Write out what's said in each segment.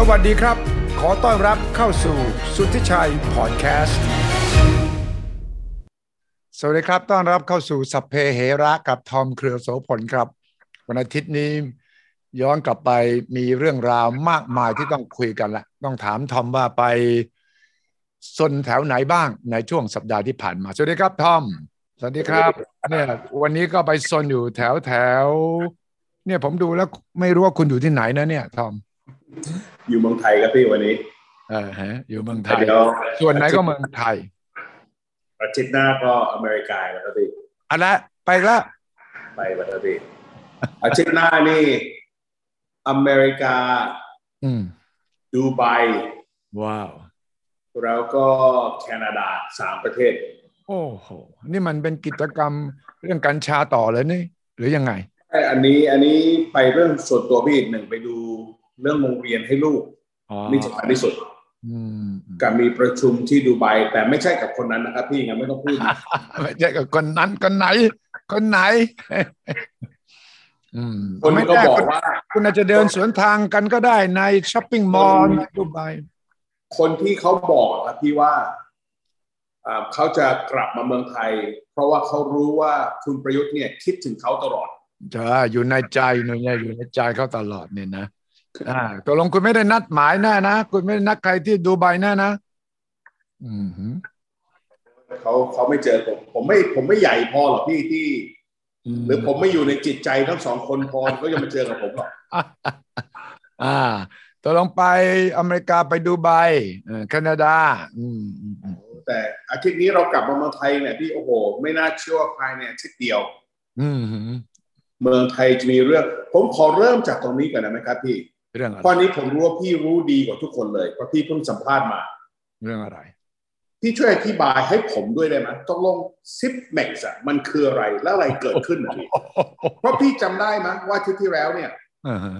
สวัสดีครับ ขอต้อนรับเข้าสู่สุทธิชัยพอดแคสต์ สวัสดีครับ ต้อนรับเข้าสู่สัพเพเหระกับทอมเครือโสพลครับ วันอาทิตย์นี้ย้อนกลับไปมีเรื่องราวมากมายที่ต้องคุยกันละ ต้องถามทอมว่าไปซนแถวไหนบ้างในช่วงสัปดาห์ที่ผ่านมา สวัสดีครับทอม สวัสดีครับเนี่ยวันนี้ก็ไปซนอยู่แถวแถว เนี่ยผมดูแล้วไม่รู้ว่าคุณอยู่ที่ไหนนะเนี่ยทอม อยู่เมืองไทยครับพี่วันนี้เออฮะอยู่เมืองไทยเดี๋ยวส่วนไหนก็เมืองไทยอาทิตย์หน้าก็อเมริกาแล้วครับพี่เอะละไปละไปแล้วครับพี่อาทิตย์หน้านี่อเมริกา อืมดูไบว้าว แล้วก็แคนาดาสามประเทศ โอ้โห นี่มันเป็นกิจกรรมเรื่องกัญชาต่อเลยนี่ หรือยังไงแต่อันนี้อันนี้ไปเรื่องส่วนตัวพี่หนึ่งไปดู เรื่องโรงเรียนให้ลูกอ๋อนี่สำคัญที่สุดอืมกับมีประชุมที่ดูไบแต่ไม่ใช่กับคนนั้นนะครับพี่งั้นไม่ต้องพูดไม่ใช่กับคนนั้นคนไหน คนไหนอืมคนไม่ก็แน่บอกคุณว่า คุณอาจจะเดินสวนทางกันก็ได้ในช้อปปิ้งมอลล์ดูไบคนที่เขาบอกครับพี่ว่าอ่าเขาจะกลับมาเมืองไทย เพราะว่าเขารู้ว่าคุณประยุทธ์เนี่ยคิดถึงเขาตลอดจะอยู่ในใจหนูเนี่ยอยู่ในใจเขาตลอดเนี่ยนะ อ่าตกลงคุณไม่ได้นัดหมายแน่นะคุณไม่ได้นัดใครที่ดูไบแน่นะอืมหือเขาเขาไม่เจอผม ผมไม่ ผมไม่ใหญ่พอหรอกพี่ที่มหรือผมไม่อยู่ในจิตใจทั้งสองคนพอก็ยังมาเจอกับผมหรอกอ่าตกลงไปอเมริกาไปดูไบเออแคนาดาอืมอืมอืมแต่อาทิตย์นี้เรากลับมาเมืองไทยเนี่ยพี่โอ้โห ไม่น่าเชื่อว่าภายในอาทิตย์เดียว อืมหือเมืองไทยจะมีเรื่อง ผมขอเริ่มจากตรงนี้ก่อนนะไหมครับพี่ เรื่องอะไรเพราะนี้ผมรู้ว่าพี่รู้ดีกว่าทุกคนเลยเพราะพี่เพิ่งสัมภาษณ์มา เรื่องอะไร พี่ช่วยอธิบายให้ผมด้วยได้ไหมตกลงซิปแม็กซ์อะมันคืออะไรและอะไรเกิดขึ้นนะพี่เพราะพี่จำได้ไหมว่าอาที่ที่แล้วเนี่ยอ่าฮะ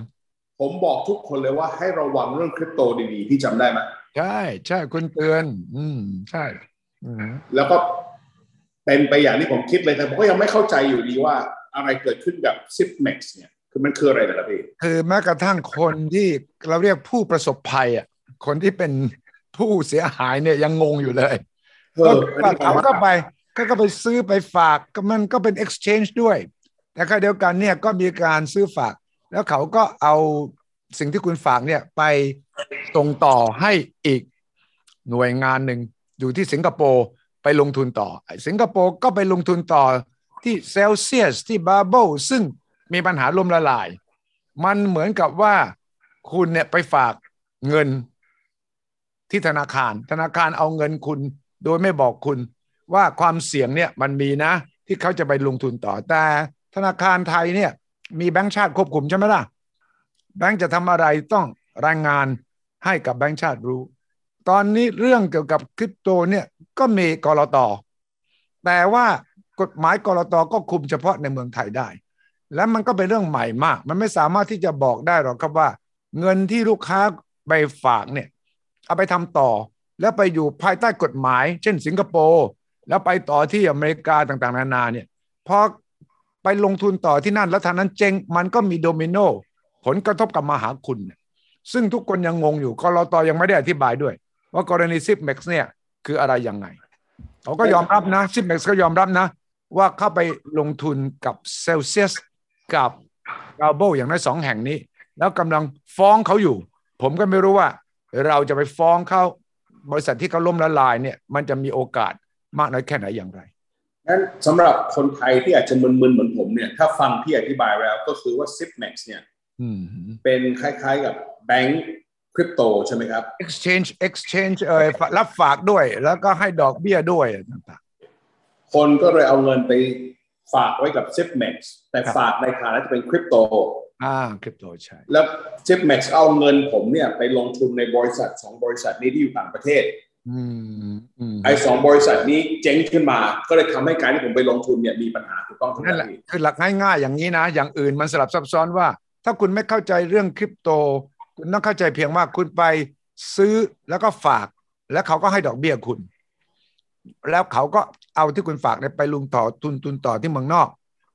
ผมบอกทุกคนเลยว่าให้ระวังเรื่องคริปโตดีๆพี่จำได้ไหมใช่ใช่คุณเตือน อืมใช่อืมแล้วก็เป็นไปอย่างที่ผมคิดเลยแต่ผมก็ยังไม่เข้าใจอยู่ดีว่าอะไรเกิดขึ้นกับซิปแม็กซ์เนี่ย คือมันคืออะไรนะครับพี่คือแม้กระทั่งคนที่เราเรียกผู้ประสบภัยอะคนที่เป็นผู้เสียหายเนี่ยยังงงอยู่เลยเอออันก็นี้ผมเขาว่าก็ไปก็ก็ไปซื้อไปฝากก็มันก็เป็น exchange ด้วย แต่ขณะเดียวกันเนี่ยก็มีการซื้อฝาก แล้วเขาก็เอาสิ่งที่คุณฝากเนี่ยไปส่งต่อให้อีกหน่วยงานหนึ่งอยู่ที่สิงคโปร์ไปลงทุนต่อไอ้สิงคโปร์ก็ไปลงทุนต่อที่เซลเซียสที่บาโบซึ่ง มีปัญหาลมละลาย มันเหมือนกับว่าคุณเนี่ยไปฝากเงินที่ธนาคาร ธนาคารเอาเงินคุณ โดยไม่บอกคุณ ว่าความเสี่ยงเนี่ยมันมีนะ ที่เขาจะไปลงทุนต่อแต่ธนาคารไทยเนี่ย มีแบงก์ชาติควบคุมใช่ไหมล่ะแบงก์จะทำอะไรต้องรายงานให้กับแบงก์ชาติรู้ ตอนนี้เรื่องเกี่ยวกับคริปโตเนี่ยก็มีกรตแต่ว่ากฎหมายกรตอก็คุมเฉพาะในเมืองไทยได้ และมันก็เป็นเรื่องใหม่มาก มันไม่สามารถที่จะบอกได้หรอกครับว่า เงินที่ลูกค้าไปฝากเนี่ยเอาไปทำต่อ แล้วไปอยู่ภายใต้กฎหมาย เช่นสิงคโปร์แล้วไปต่อที่อเมริกาต่างๆ นานาเนี่ยพอไปลงทุนต่อที่นั่นแล้วทางนั้นเจ๊งมันก็มีโดมิโนผลกระทบกับมหาชน ซึ่งทุกคนยังงงอยู่กลตยังไม่ได้อธิบายด้วย ว่ากรณี Zipmex เนี่ยคืออะไรยังไงเขาก็ยอมรับนะ Zipmex ก็ยอมรับนะ ว่าเข้าไปลงทุนกับเซลเซียส กับกาโบอย่างน้อยสองแห่งนี้ แล้วกำลังฟ้องเขาอยู่ ผมก็ไม่รู้ว่า เราจะไปฟ้องเขาบริษัทที่เขาล้มละลายเนี่ย มันจะมีโอกาสมากน้อยแค่ไหนอย่างไรงั้นสำหรับคนไทยที่อาจจะมึนๆเหมือนผมเนี่ยถ้าฟังพี่อธิบายแล้วก็คือว่าซิปแม็กซ์เนี่ยอืมเป็นคล้ายๆกับแบงก์คริปโตใช่ไหมครับ exchange exchange เอ่ยรับฝากด้วย แล้วก็ให้ดอกเบี้ยด้วยต่างคนก็เลยเอาเงินไป ฝากไว้กับ z i p m a x แต่ครับฝากในฐานะจะเป็นคริปโตๆอ่าคริปโตใช่ แล้ว z i p m a x เอาเงินผมเนี่ยไปลงทุนในบริษัทสองบริษัทนี้ที่อยู่ต่างประเทศอืมอืมไอ้สองบริษัทนี้เจ๊งขึ้นมา ก็เลยทำให้การที่ผมไปลงทุนเนี่ยมีปัญหาถูกต้องถูกไหมนั่นแหละพี่คือหลักง่ายๆ อย่างนี้นะ อย่างอื่นมันสลับซับซ้อนว่า ถ้าคุณไม่เข้าใจเรื่องคริปโต คุณต้องเข้าใจเพียงว่าคุณไปซื้อแล้วก็ฝาก แล้วเขาก็ให้ดอกเบี้ยคุณ แล้วเขาก็ เอาที่คุณฝากไปลงต่อทุนทุนต่อที่เมืองนอก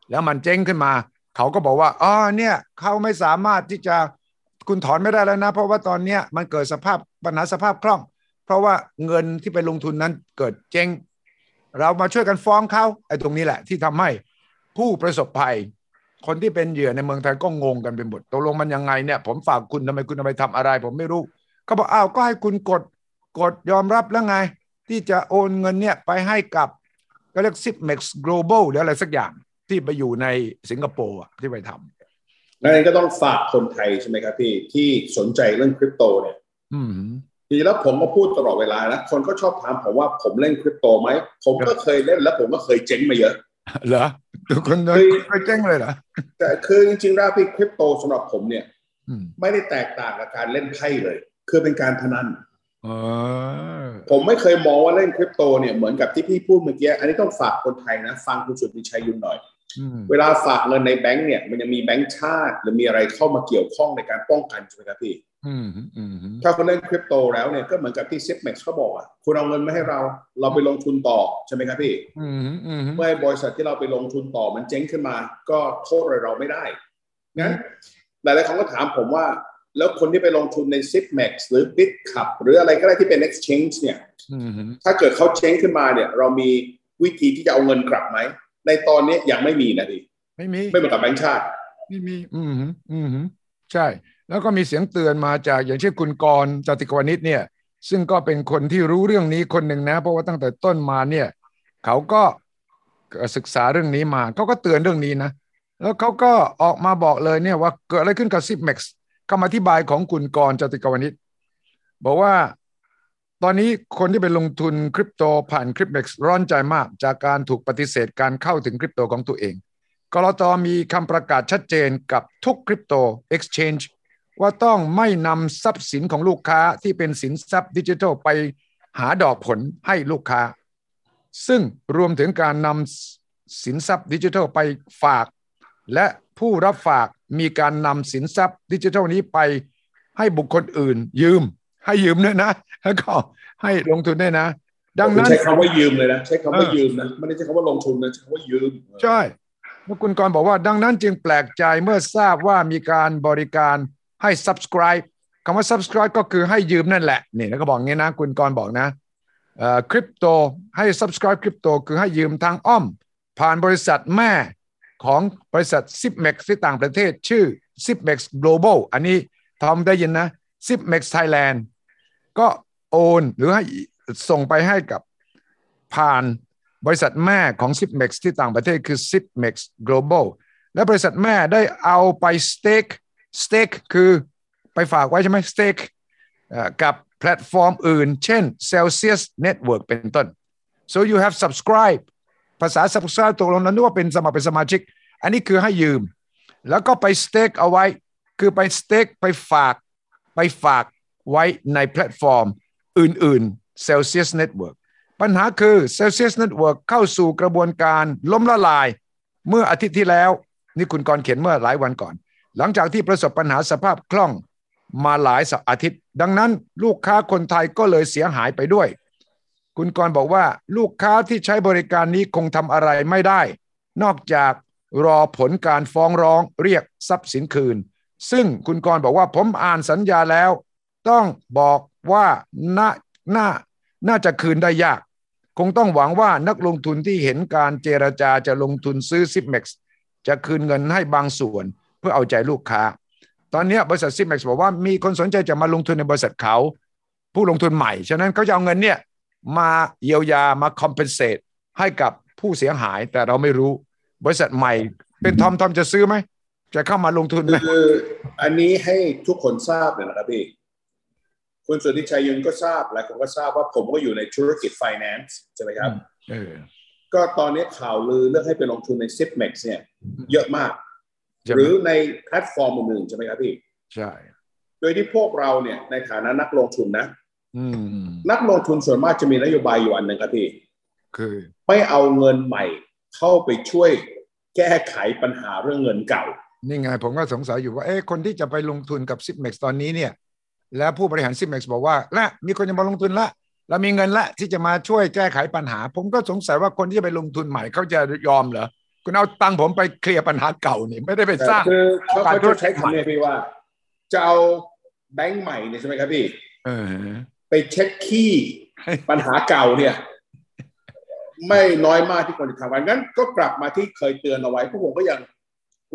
แล้วมันเจ๊งขึ้นมา เขาก็บอกว่าอ๋อเนี่ยเขาไม่สามารถที่จะคุณถอนไม่ได้แล้วนะ เพราะว่าตอนเนี้ยมันเกิดสภาพปัญหาสภาพคล่อง เพราะว่าเงินที่ไปลงทุนนั้นเกิดเจ๊งเรามาช่วยกันฟ้องเขาไอ้ตรงนี้แหละ ที่ทำให้ผู้ประสบภัย คนที่เป็นเหยื่อในเมืองไทยก็งงกันไปหมดตกลงมันยังไงเนี่ย ผมฝากคุณทำไมคุณทำไมทำอะไร ผมไม่รู้เขาบอกอ้าวก็ให้คุณกดกดยอมรับแล้วไง ที่จะโอนเงินเนี่ยไปให้กับ ก็เรียก Zipmex Global หรืออะไรสักอย่างที่ไปอยู่ในสิงคโปร์อะที่ไปทำนั่นก็ต้องฝากคนไทยใช่ไหมครับพี่ ที่สนใจเรื่องคริปโตเนี่ยอืมจริงๆแล้วผมก็พูดตลอดเวลานะคนก็ชอบถามผมว่าผมเล่นคริปโตไหม ผมก็เคยเล่นแล้วผมก็เคยเจ๊งมาเยอะเหรอทุกคนโดนคือไปเจ๊งเลยเหรอแต่คือจริงๆแล้วพี่คริปโตสำหรับผมเนี่ยอืมไม่ได้แตกต่างกับการเล่นไพ่เลย คือเป็นการพนันเออ ผมไม่เคยมองว่าเล่นคริปโตเนี่ยเหมือนกับที่พี่พูดเมื่อกี้ อันนี้ต้องฝากคนไทยนะ ฟังคุณสุทธิชัยยุนหน่อยอืมเวลาฝากเงินในแบงก์เนี่ย มันยังมีแบงก์ชาติ หรือมีอะไรเข้ามาเกี่ยวข้องในการป้องกันใช่ไหมครับพี่อืมอืมถ้าคุณเล่นคริปโตแล้วเนี่ยก็เหมือนกับที่ซิปเม็กซ์เขาบอกอะคุณเอาเงินมาให้เรา เราไปลงทุนต่อใช่ไหมครับพี่อืมอืมเมื่อบริษัทที่เราไปลงทุนต่อมันเจ๊งขึ้นมา ก็โทษอะไรเราไม่ได้งั้นหลายๆคนก็ถามผมว่า แล้วคนที่ไปลงทุนใน s i p m a x หรือ BitCup หรืออะไรก็ได้ที่เป็น exchange เนี่ยอืมถ้าเกิดเขาเจ๊งขึ้นมาเนี่ย เรามีวิธีที่จะเอาเงินกลับไหม ในตอนนี้ยังไม่มีนะพี่ไม่มี ไม่เหมือนกับแบงก์ชาติ ไม่มี อืมอืมใช่ แล้วก็มีเสียงเตือนมาจากอย่างเช่นคุณกรณ์จติกวานิชเนี่ย ซึ่งก็เป็นคนที่รู้เรื่องนี้คนหนึ่งนะ เพราะว่าตั้งแต่ต้นมาเนี่ย เขาก็ศึกษาเรื่องนี้มาเขาก็เตือนเรื่องนี้นะแล้วเขาก็ออกมาบอกเลยเนี่ยว่าเกิดอะไรขึ้นกับซิปเม็กซ์ คำอธิบายของคุณกรจติกวานิชบอกว่าตอนนี้คนที่ไปลงทุนคริปโตผ่านคริปเม็กซ์ร้อนใจมากจากการถูกปฏิเสธการเข้าถึงคริปโตของตัวเองกรตมีคำประกาศชัดเจนกับทุกคริปโต Exchange ว่าต้องไม่นำทรัพย์สินของลูกค้าที่เป็นสินทรัพย์ดิจิทัลไปหาดอกผลให้ลูกค้า ซึ่งรวมถึงการนำสินทรัพย์ดิจิทัลไปฝาก และ ผู้รับฝากมีการนำสินทรัพย์ดิจิทัลนี้ไปให้บุคคลอื่น ยืม ให้ยืมด้วยนะ แล้วก็ให้ลงทุนด้วยนะ ดังนั้นใช้คำว่ายืมเลยนะใช้คำว่าเออยืมนะไม่ได้ใช้คำว่าลงทุนนะใช้คำว่ายืมใช่แล้วคุณกรณ์บอกว่า ดังนั้นจึงแปลกใจเมื่อทราบว่ามีการบริการให้ subscribe คำว่า subscribe ก็คือให้ยืมนั่นแหละนี่แล้วก็บอกงี้นะ คุณกรณ์บอกนะคริปโตให้ subscribe คริปโตคือให้ยืมทางอ้อม ผ่านบริษัทแม่ ของบริษัท Zipmex ที่ต่างประเทศชื่อ Zipmex Global อันนี้ทอมได้ยินนะ Zipmex Thailand ก็โอนหรือให้ส่งไปให้กับผ่านบริษัทแม่ของ Zipmex ที่ต่างประเทศคือ Zipmex Global และบริษัทแม่ได้เอาไป stake stake คือไปฝากไว้ใช่ไหม stake เอ่อกับแพลตฟอร์มอื่น เช่น Celsius Network เป็นต้น so you have subscribe ภาษา subscribe ตกลงนั้นว่าเป็นสมัครเป็นสมาชิก อันนี้คือให้ยืม แล้วก็ไป stake เอาไว้ คือไป stake ไปฝาก ไปฝากไว้ในแพลตฟอร์ม อื่นๆ Celsius Network ปัญหาคือ Celsius Network เข้าสู่กระบวนการล้มละลาย เมื่ออาทิตย์ที่แล้ว นี่คุณกรเขียนเมื่อหลายวันก่อน หลังจากที่ประสบปัญหาสภาพคล่องมาหลายสัปอาทิตย์ ดังนั้นลูกค้าคนไทยก็เลยเสียหายไปด้วย คุณกรบอกว่าลูกค้าที่ใช้บริการนี้คงทำอะไรไม่ได้ นอกจากรอผลการฟ้องร้องเรียกทรัพย์สินคืน ซึ่งคุณกรบอกว่าผมอ่านสัญญาแล้ว ต้องบอกว่าน่าน่าน่าจะคืนได้ยาก คงต้องหวังว่านักลงทุนที่เห็นการเจรจาจะลงทุนซื้อ Zipmex จะคืนเงินให้บางส่วนเพื่อเอาใจลูกค้า ตอนนี้บริษัท Zipmex บอกว่ามีคนสนใจจะมาลงทุนในบริษัทเขา ผู้ลงทุนใหม่ ฉะนั้นเขาจะเอาเงินเนี่ย มาเยียวยามา compensate ให้กับผู้เสียหาย แต่เราไม่รู้ บริษัทใหม่เป็นทอมทอมจะซื้อไหม จะเข้ามาลงทุนไหมคืออันนี้ให้ทุกคนทราบเลยนะครับพี่คุณสุทธิชัยยุนก็ทราบหลายคนก็ทราบว่าผมก็อยู่ในธุรกิจ finance ใช่ไหมครับเออก็ตอนนี้ข่าวลือเรื่องให้ไปลงทุนใน Zipmex เนี่ย เยอะมากใช่ไหมหรือในแพลตฟอร์มอื่นๆใช่ไหมครับพี่ ใช่ โดยที่พวกเราเนี่ยในฐานะนักลงทุนนะอืม นักลงทุนส่วนมากจะมีนโยบายอยู่อันหนึ่งครับพี่ คือไม่เอาเงินใหม่เข้าไปช่วยแก้ไขปัญหาเรื่องเงินเก่า นี่ไงผมก็สงสัยอยู่ว่าเอ๊ะคนที่จะไปลงทุนกับ Zipmex ตอนนี้เนี่ย แล้วผู้บริหาร Zipmex บอกว่าละมีคนจะมาลงทุนละเรามีเงินละที่จะมาช่วยแก้ไขปัญหา ผมก็สงสัยว่าคนที่จะไปลงทุนใหม่เขาจะยอมเหรอคุณเอาตังค์ผมไปเคลียร์ปัญหาเก่านี่ไม่ได้ไปสร้างคือเขาการเขาธุรจะกิจใช้คำนี้พี่ว่า จะเอาแบงค์ใหม่เนี่ยใช่ไหมครับพี่เออ ไปเช็คขี้ปัญหาเก่าเนี่ย ไม่น้อยมากที่คนจะทำกันงั้น ก็กลับมาที่เคยเตือนเอาไว้พวกผมก็ยัง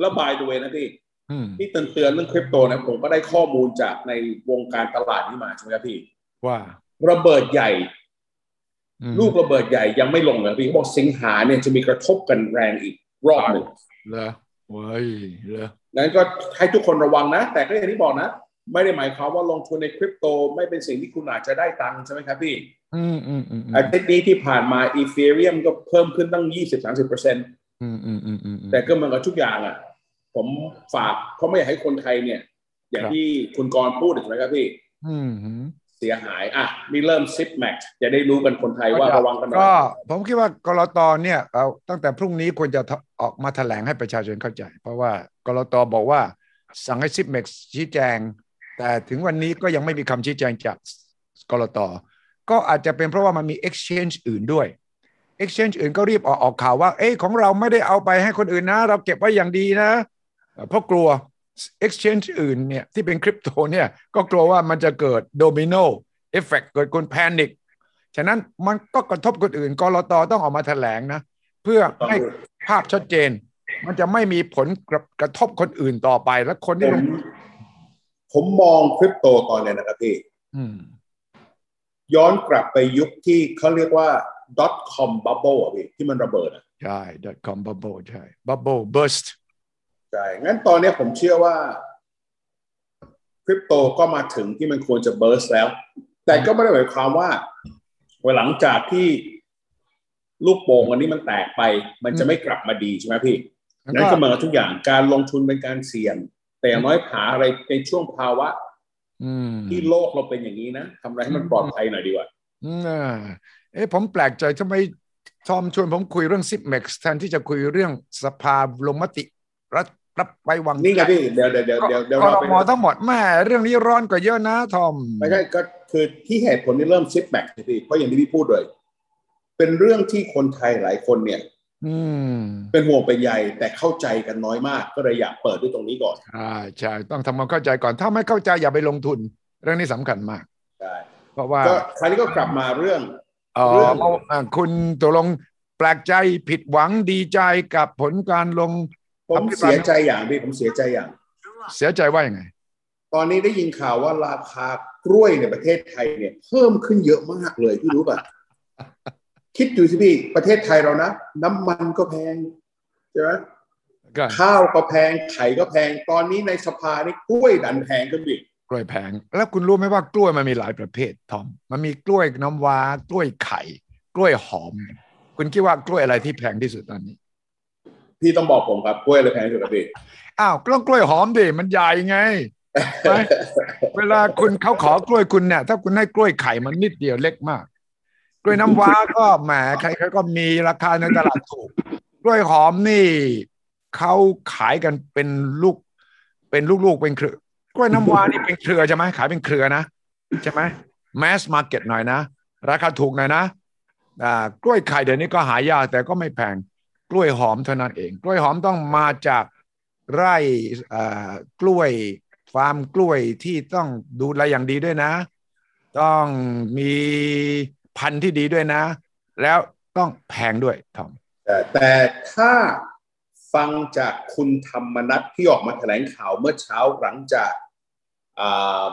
ระบายตัวเองนะพี่อืมที่เตือนเตือนๆเรื่องคริปโตนะผมก็ได้ข้อมูลจากในวงการตลาดนี้มาใช่ไหมครับพี่ ว่าระเบิดใหญ่อืมลูกระเบิดใหญ่ยังไม่ลงเลยพี่เขาบอกสิงหาเนี่ยจะมีกระทบกันแรงอีกรอบหนึ่งเหรอเว้ยเหรอนั้นก็ให้ทุกคนระวังนะ แต่ก็อย่างที่บอกนะ ไม่ได้หมายความว่าลงทุนในคริปโต ไม่เป็นสิ่งที่คุณอาจจะได้ตังค์ใช่ไหมครับพี่ อืมอืมอืมอืมอาทิตย์นี้ที่ผ่านมาอีเ r เรียมก็เพิ่มขึ้นตั้ง20-30เปอร์เซ็นต์อืมอืมอืมอืมแต่ก็เหมือนกับทุกอย่างอะ ผมฝากเพราะไม่อยากให้คนไทยเนี่ย อย่างที่คุณกรณ์พูดใช่ไหมครับพี่อืมอืมเสียหาย อะนี่เริ่มซิปแม็กจะได้รู้กันคนไทยว่าระวังกันหน่อก็ยผมคิดว่ากรตเนี่ยเอาตั้งแต่พรุ่งนี้ควรจะออกมาแถลงให้ประชาชนเข้าใจ เพราะว่ากลตบอกว่าสั่งให้ Zipmex ชี้แจง แต่ถึงวันนี้ก็ยังไม่มีคำชี้แจงจากกลตก็อาจจะเป็นเพราะว่ามันมี exchange อื่นด้วย exchange อื่นก็รีบออกออกข่าวว่า เอ้ยของเราไม่ได้เอาไปให้คนอื่นนะ เราเก็บไว้อย่างดีนะ เพราะกลัว exchange อื่นเนี่ยที่เป็นคริปโตเนี่ยก็กลัวว่ามันจะเกิดโดมิโนเอฟเฟกเกิดคน panic ฉะนั้นมันก็กระทบคนอื่นกลตต้องออกมาแถลงนะ เพื่อให้ภาพชัดเจน มันจะไม่มีผลกระกระทบคนอื่นต่อไป และคนที่ลง ผมมองคริปโตตอนเนี้ยนะครับพี่อืมย้อนกลับไปยุคที่เขาเรียกว่า dot com bubble อะพี่ที่มันระเบิดอะใช่ .com bubble ใช่ bubble burst ใช่งั้นตอนเนี้ยผมเชื่อว่าคริปโตก็มาถึงที่มันควรจะเบิร์สแล้ว แต่ก็ไม่ได้หมายความว่าหลังจากที่ลูกโป่งอันนี้มันแตกไป มันจะไม่กลับมาดีใช่ไหมพี่แล้วนั่นก็ก็เหมือนกับทุกอย่างการลงทุนเป็นการเสี่ยง แต่อย่างน้อยหาอะไรในช่วงภาวะอืมที่โลกเราเป็นอย่างนี้นะทำอะไรให้มันปลอดภัยหน่อยดีกว่าอืมอ่าเอ๊ะผมแปลกใจทำไมทอมชวนผมคุยเรื่อง ZipMax แทนที่จะคุยเรื่องสภาลงมติรับรับไว้วางนี่ไงพี่เดี๋ยวเดี๋ยวเดี๋ยวเดี๋ยวเดี๋ยวกเรารไปมทั้งหมดแม่เรื่องนี้ร้อนกว่าเยอะนะทอมไม่ใช่ก็คือที่เหตุผลที่เริ่มซิปแบ็กพี่เพราะอย่างที่พี่พูดเลย เป็นเรื่องที่คนไทยหลายคนเนี่ยอืม เป็นห่วงเป็นใยแต่เข้าใจกันน้อยมาก ก็เลยอยากเปิดด้วยตรงนี้ก่อนใช่ใช่ต้องทำความเข้าใจก่อน ถ้าไม่เข้าใจอย่าไปลงทุน เรื่องนี้สำคัญมากใช่เพราะว่าก็คราวนี้ก็กลับมาเรื่องเอ่เรื่อองอ่าคุณตกลงแปลกใจผิดหวังดีใจกับผลการลงผมเสียใจอย่างพี่ผมเสียใจอย่าง เสียใจว่ายังไง ตอนนี้ได้ยินข่าวว่าราคากล้วยในประเทศไทยเนี่ย เพิ่มขึ้นเยอะมากเลยพี่รู้ป่ะ คิดดูสิพี่ประเทศไทยเรานะน้ำมันก็แพงใช่ไหมก็ข้าวก็แพงไข่ก็แพงตอนนี้ในสภานี่กล้วยดันแพงขึ้นอีกกล้วยแพง แล้วคุณรู้ไหมว่ากล้วยมันมีหลายประเภททอมมันมีกล้วยน้ำว้ากล้วยไข่ กล้วยหอม คุณคิดว่ากล้วยอะไรที่แพงที่สุดตอนนี้ พี่ต้องบอกผมครับกล้วยเลยแพงที่สุดครับพี่อ้าวกล้วยกล้วยหอมดิมันใหญ่ไงไปเวลาคุณเขาขอกล้วยคุณเนี่ยถ้าคุณให้กล้วยไข่มันนิดเดียวเล็กมากก ล้วยน้ำว้าก็แหมใครๆก็มีราคาในตลาดถูกกล้วยหอมนี่เขาขายกันเป็นลูก เป็นลูกๆเป็นเครือกล้วยน้ำว้านี่เป็นเครือใช่ไหมขายเป็นเครือนะใช่ไหมแมสมาร์เก็ตหน่อยนะ ราคาถูกหน่อยนะอ่ากล้วยไข่เดี๋ยวนี้ก็หายากแต่ก็ไม่แพงกล้วยหอมเท่านั้นเอง กล้วยหอมต้องมาจากไร่กล้วยฟาร์มกล้วยที่ต้องดูแลอย่างดีด้วยนะ ต้องมี พันธุ์ที่ดีด้วยนะ แล้วต้องแพงด้วยทอมแต่แต่ถ้าฟังจากคุณธรรมนัทที่ออกมาแถลงข่าวเมื่อเช้าหลังจากอ่า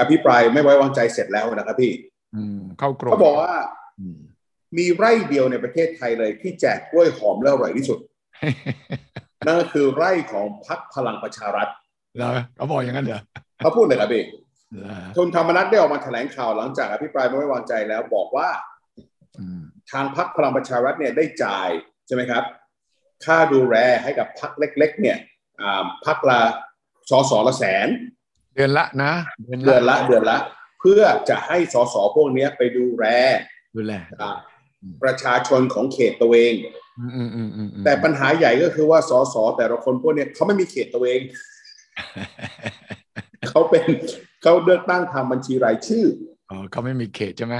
อภิปรายไม่ไว้วางใจเสร็จแล้วนะครับพี่อืมเข้ากรมเขาบอกว่าอืมมีไร่เดียวในประเทศไทยเลยที่แจกกล้วยหอมแล้วอร่อยที่สุด นั่นก็คือไร่ของพรรคพลังประชารัฐเหรอเขาบอกอย่างนั้นเหรอเขาพูดเลยครับพี่เหรอ คุณธรรมนัทได้ออกมาแถลงข่าวหลังจากอภิปรายไม่ไว้วางใจแล้วบอกว่าอืมทางพรรคพลังประชารัฐเนี่ยได้จ่ายใช่ไหมครับ ค่าดูแลให้กับพรรคเล็ก ๆ เนี่ยอ่าพรรคละสอสอละแสน เดือนละนะเดือนละเดือนละ เพื่อจะให้สสพวกเนี้ยไปดูแลดูแลอ่าประชาชนของเขตตัวเองอืมอืมอืมอืมอืมแต่ปัญหาใหญ่ก็คือว่าสสแต่ละคนพวกเนี้ยเขาไม่มีเขตตัวเอง เขาเป็นเขาเลือกตั้งทำบัญชีรายชื่ออ๋อเขาไม่มีเขตใช่ไหม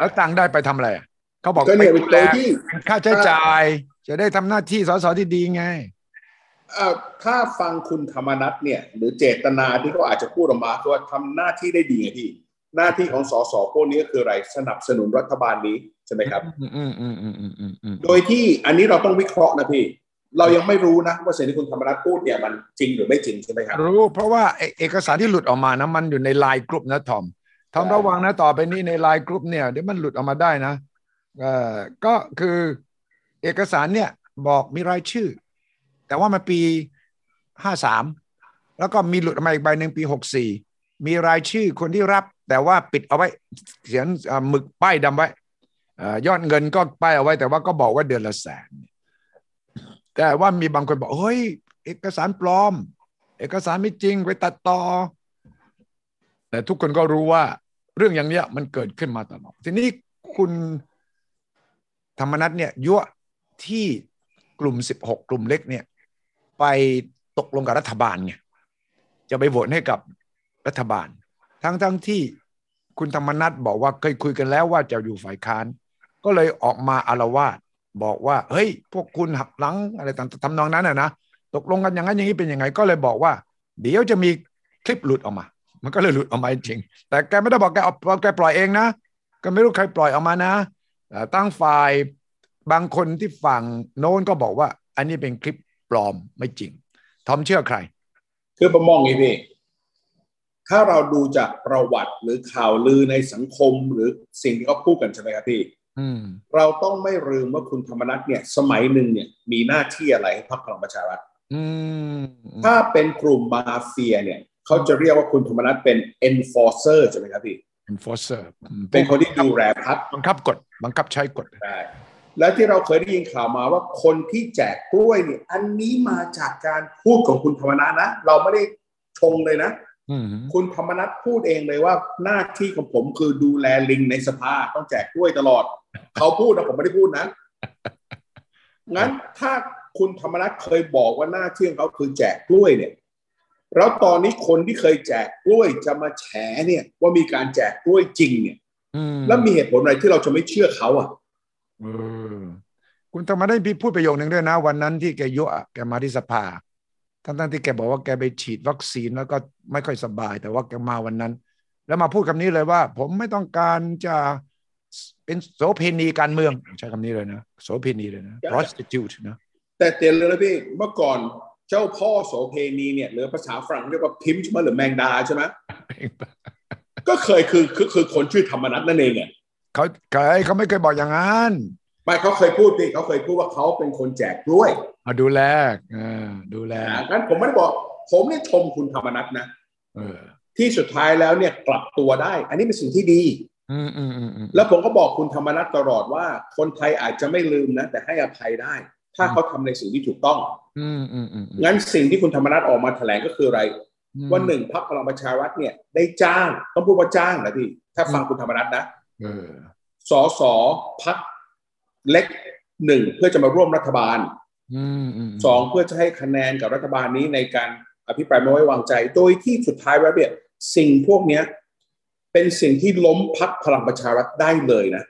แล้วตังค์ได้ไปทำอะไรอะเขาบอกก็เนี่ยไปเป็นดูแลตัวที่ค่าใช้จ่าย จะได้ทำหน้าที่สสที่ดีไงเอ่อถ้าฟังคุณธรรมนัทเนี่ย หรือเจตนาที่เขาอาจจะพูดออกมาคือว่าทำหน้าที่ได้ดีไงพี่หน้าที่ของสสพวกนี้ก็คืออะไรสนับสนุนรัฐบาลนี้ใช่ไหมครับอืมอืมอืมอืมอืมอืมอืมโดยที่อันนี้เราต้องวิเคราะห์นะพี่ เรายังไม่รู้นะว่าสิ่งที่คุณธรรมนัฐพูดเนี่ยมันจริงหรือไม่จริงใช่ไหมครับรู้เพราะว่าเอเอกสารที่หลุดออกมานะมันอยู่ในไลน์กลุ่มนะทอมทอมใช่ระวังนะต่อไปนี้ในไลน์กลุ่มเนี่ยเดี๋ยวมันหลุดออกมาได้นะเอ่อก็คือเอกสารเนี่ยบอกมีรายชื่อ แต่ว่ามันปีห้าสามแล้วก็มีหลุดออกมาอีกใบหนึ่งปีหกสี่มีรายชื่อคนที่รับ แต่ว่าปิดเอาไว้เขียนเอ่อหมึกป้ายดำไว้เอ่อยอดเงินก็ป้ายเอาไว้ แต่ว่าก็บอกว่าเดือนละแสน แต่ว่ามีบางคนบอกเฮ้ย เอกสารปลอม เอกสารไม่จริงไปตัดต่อ แต่ทุกคนก็รู้ว่า เรื่องอย่างเนี้ยมันเกิดขึ้นมาตลอดทีนี้คุณธรรมนัฐเนี่ยยั่วที่กลุ่ม 16 กลุ่มเล็กเนี่ย ไปตกลงกับรัฐบาลไงจะไปโหวตให้กับรัฐบาล ทั้งทั้งที่คุณธรรมนัฐบอกว่าเคยคุยกันแล้วว่าจะอยู่ฝ่ายค้าน ก็เลยออกมาอารวาส บอกว่า เฮ้ย พวกคุณหักหลังอะไรต่างๆทำนองนั้นนะนะตกลงกันอย่างนั้นอย่างนี้เป็นยังไงก็เลยบอกว่า เดี๋ยวจะมีคลิปหลุดออกมา มันก็เลยหลุดออกมาจริง แต่แกไม่ได้บอกแกเอาแกปล่อยเองนะ ก็ไม่รู้ใครปล่อยออกมานะตั้งฝ่ายบางคนที่ฝั่งโน้นก็บอกว่า อันนี้เป็นคลิปปลอมไม่จริง ทอมเชื่อใคร คือประมองนี้พี่ถ้าเราดูจากประวัติหรือข่าวลือในสังคมหรือสิ่งที่เขาพูดกันใช่ไหมครับพี่ เราต้องไม่ลืมว่าคุณธรรมนัฐเนี่ย สมัยหนึ่งเนี่ย มีหน้าที่อะไรให้พรรคพลังประชารัฐอืมถ้าเป็นกลุ่มมาเฟียเนี่ยเขาจะเรียกว่าคุณธรรมนัฐเป็น enforcer ใช่ไหมครับพี่ enforcer อืมเป็นคนที่ดูแลพรรคบังคับกฎบังคับใช้กฎได้แล้วที่เราเคยได้ยินข่าวมาว่าคนที่แจกกล้วยเนี่ย อันนี้มาจากการพูดของคุณธรรมนัฐนะ เราไม่ได้ชงเลยนะอืมคุณธรรมนัฐพูดเองเลยว่าหน้าที่ของผมคือดูแลลิงในสภาต้องแจกกล้วยตลอด เขาพูดนะผมไม่ได้พูดนะ งั้นถ้าคุณธรรมนัฐเคยบอกว่าหน้าที่ของเขาคือแจกกล้วยเนี่ย แล้วตอนนี้คนที่เคยแจกกล้วยจะมาแฉเนี่ย ว่ามีการแจกกล้วยจริงเนี่ยอืมแล้วมีเหตุผลอะไรที่เราจะไม่เชื่อเขาอะเออคุณธรรมนัฐพี่พูดประโยคนึงด้วยนะ วันนั้นที่แกยั่วแกมาที่สภาทั้งทั้งๆที่แกบอกว่าแกไปฉีดวัคซีนแล้วก็ไม่ค่อยสบาย แต่ว่าแกมาวันนั้น แล้วมาพูดคำนี้เลยว่า ผมไม่ต้องการจะ เป็นโสเพณีการเมืองใช้คำนี้เลยนะโสเพณีเลยนะ prostitute นะแต่เตียนเลยนะพี่เมื่อก่อนเจ้าพ่อโสเพณีเนี่ยหรือภาษาฝรั่งเรียกว่าพิมพ์ใช่ไหมหรือแมงดาใช่ไหมก็เคยคือคือคือคนชื่อธรรมนัฐนั่นเองอะเขาเขาเขาไม่เคยบอกอย่างนั้นไม่เขาเคยพูดพี่เขาเคยพูดว่าเขาเป็นคนแจกกล้วยมาดูแลเออดูแลอ่างั้นผมไม่ได้บอก ผมเนี่ยชมคุณธรรมนัฐนะเออที่สุดท้ายแล้วเนี่ยกลับตัวได้ อันนี้เป็นสิ่งที่ดีอืมอืมอืมอืม แล้วผมก็บอกคุณธรรมนัฐตลอดว่า คนไทยอาจจะไม่ลืมนะ แต่ให้อภัยได้ ถ้าเขาทำในสิ่งที่ถูกต้องอืมอืมอืมอืมงั้นสิ่งที่คุณธรรมนัฐออกมาแถลงก็คืออะไรอืมว่าหนึ่งพรรคพลังประชารัฐเนี่ย ได้จ้างต้องพูดว่าจ้างนะพี่ถ้าฟังคุณธรรมนัฐนะเออสอสอพักเล็กหนึ่งเพื่อจะมาร่วมรัฐบาลอืมอืมสองเพื่อจะให้คะแนนกับรัฐบาลนี้ในการอภิปรายไม่ไว้วางใจ โดยที่สุดท้ายแล้วเนี่ยสิ่งพวกเนี้ย เป็นสิ่งที่ล้มพักพลังประชารัฐได้เลยนะ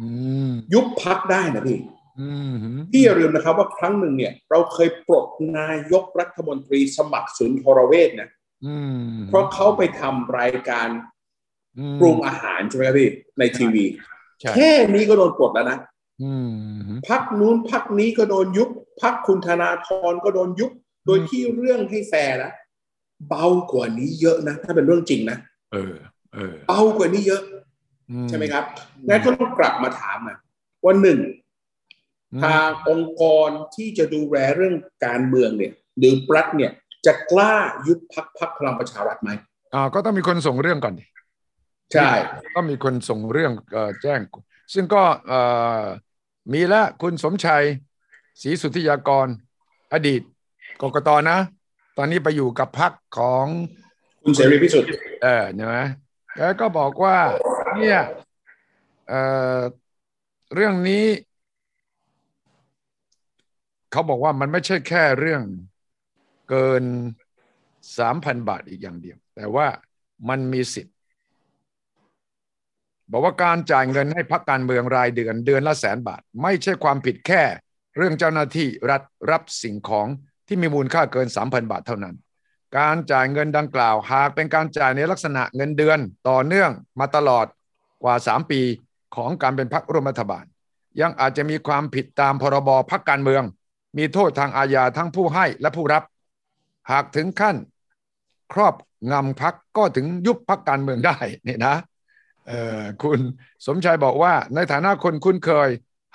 อืมยุบพักได้นะพี่อืมพี่อย่าลืมนะครับว่าครั้งหนึ่งเนี่ย เราเคยปลดนายกรัฐมนตรีสมัครสุนทรเวชนะอืมเพราะเขาไปทำรายการอืมปรุงอาหารใช่ไหมครับพี่ในทีวีใช่แค่นี้ก็โดนปลดแล้วนะอืมพักนู้นพักนี้ก็โดนยุบพักคุณธนาธรก็โดนยุบโดยที่เรื่องให้แฟร์นะเบากว่านี้เยอะนะ ถ้าเป็นเรื่องจริงนะเออ เออเบากว่านี้เยอะอืใช่ไหมครับงั้นก็ต้องกลับมาถามนะว่าหนึ่งอืมทางองค์กรที่จะดูแลเรื่องการเมืองเนี่ย หรือรัฐเนี่ย จะกล้ายุบพักพักพลังประชารัฐไหมอ่าก็ต้องมีคนส่งเรื่องก่อนดิใช่ก็มีคนส่งเรื่องเอ่อแจ้ง ซึ่งก็เอ่อมีแล้วคุณสมชัยศรีสุทธิยากร อดีตกกตนะ ตอนนี้ไปอยู่กับพรรคของคุณเสรีพิสุทธิ์เออใช่ไหม แล้วก็บอกว่า เนี่ยเอ่อเรื่องนี้ เขาบอกว่ามันไม่ใช่แค่เรื่องเกินสามพันบาทอีกอย่างเดียว แต่ว่ามันมีสิทธิ์ บอกว่าการจ่ายเงินให้พักการเมืองรายเดือนเดือนละแสนบาท ไม่ใช่ความผิดแค่ เรื่องเจ้าหน้าที่รัฐรับสิ่งของที่มีมูลค่าเกิน 3,000 บาทเท่านั้น การจ่ายเงินดังกล่าว หากเป็นการจ่ายในลักษณะเงินเดือนต่อเนื่องมาตลอดกว่า 3 ปีของการเป็นพรรคร่วมรัฐบาล ยังอาจจะมีความผิดตามพรบพักการเมือง มีโทษทางอาญาทั้งผู้ให้และผู้รับ หากถึงขั้นครอบงำพักก็ถึงยุบพักการเมืองได้นี่นะคุณสมชายบอกว่า ในฐานะคนคุ้นเคย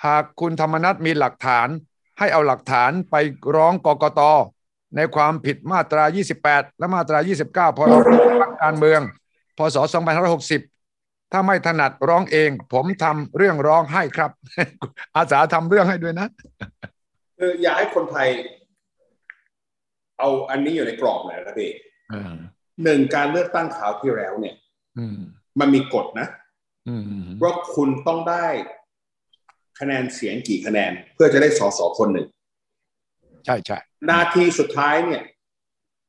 หากคุณธรรมนัฐมีหลักฐาน ให้เอาหลักฐานไปร้องกกต ในความผิดมาตรา 28 และมาตรา 29 พรบพักการเมือง พศ 2560 ถ้าไม่ถนัดร้องเอง ผมทำเรื่องร้องให้ครับ อาสาทำเรื่องให้ด้วยนะ คืออยากให้คนไทย เอาอันนี้อยู่ในกรอบหน่อยนะครับพี่อ่าหนึ่งการเลือกตั้งขาวที่แล้วเนี่ยอืมมันมีกฎนะอืมว่าคุณต้องได้คะแนนเสียงกี่คะแนน เพื่อจะได้สสคนหนึ่ง ใช่ใช่นาทีสุดท้ายเนี่ย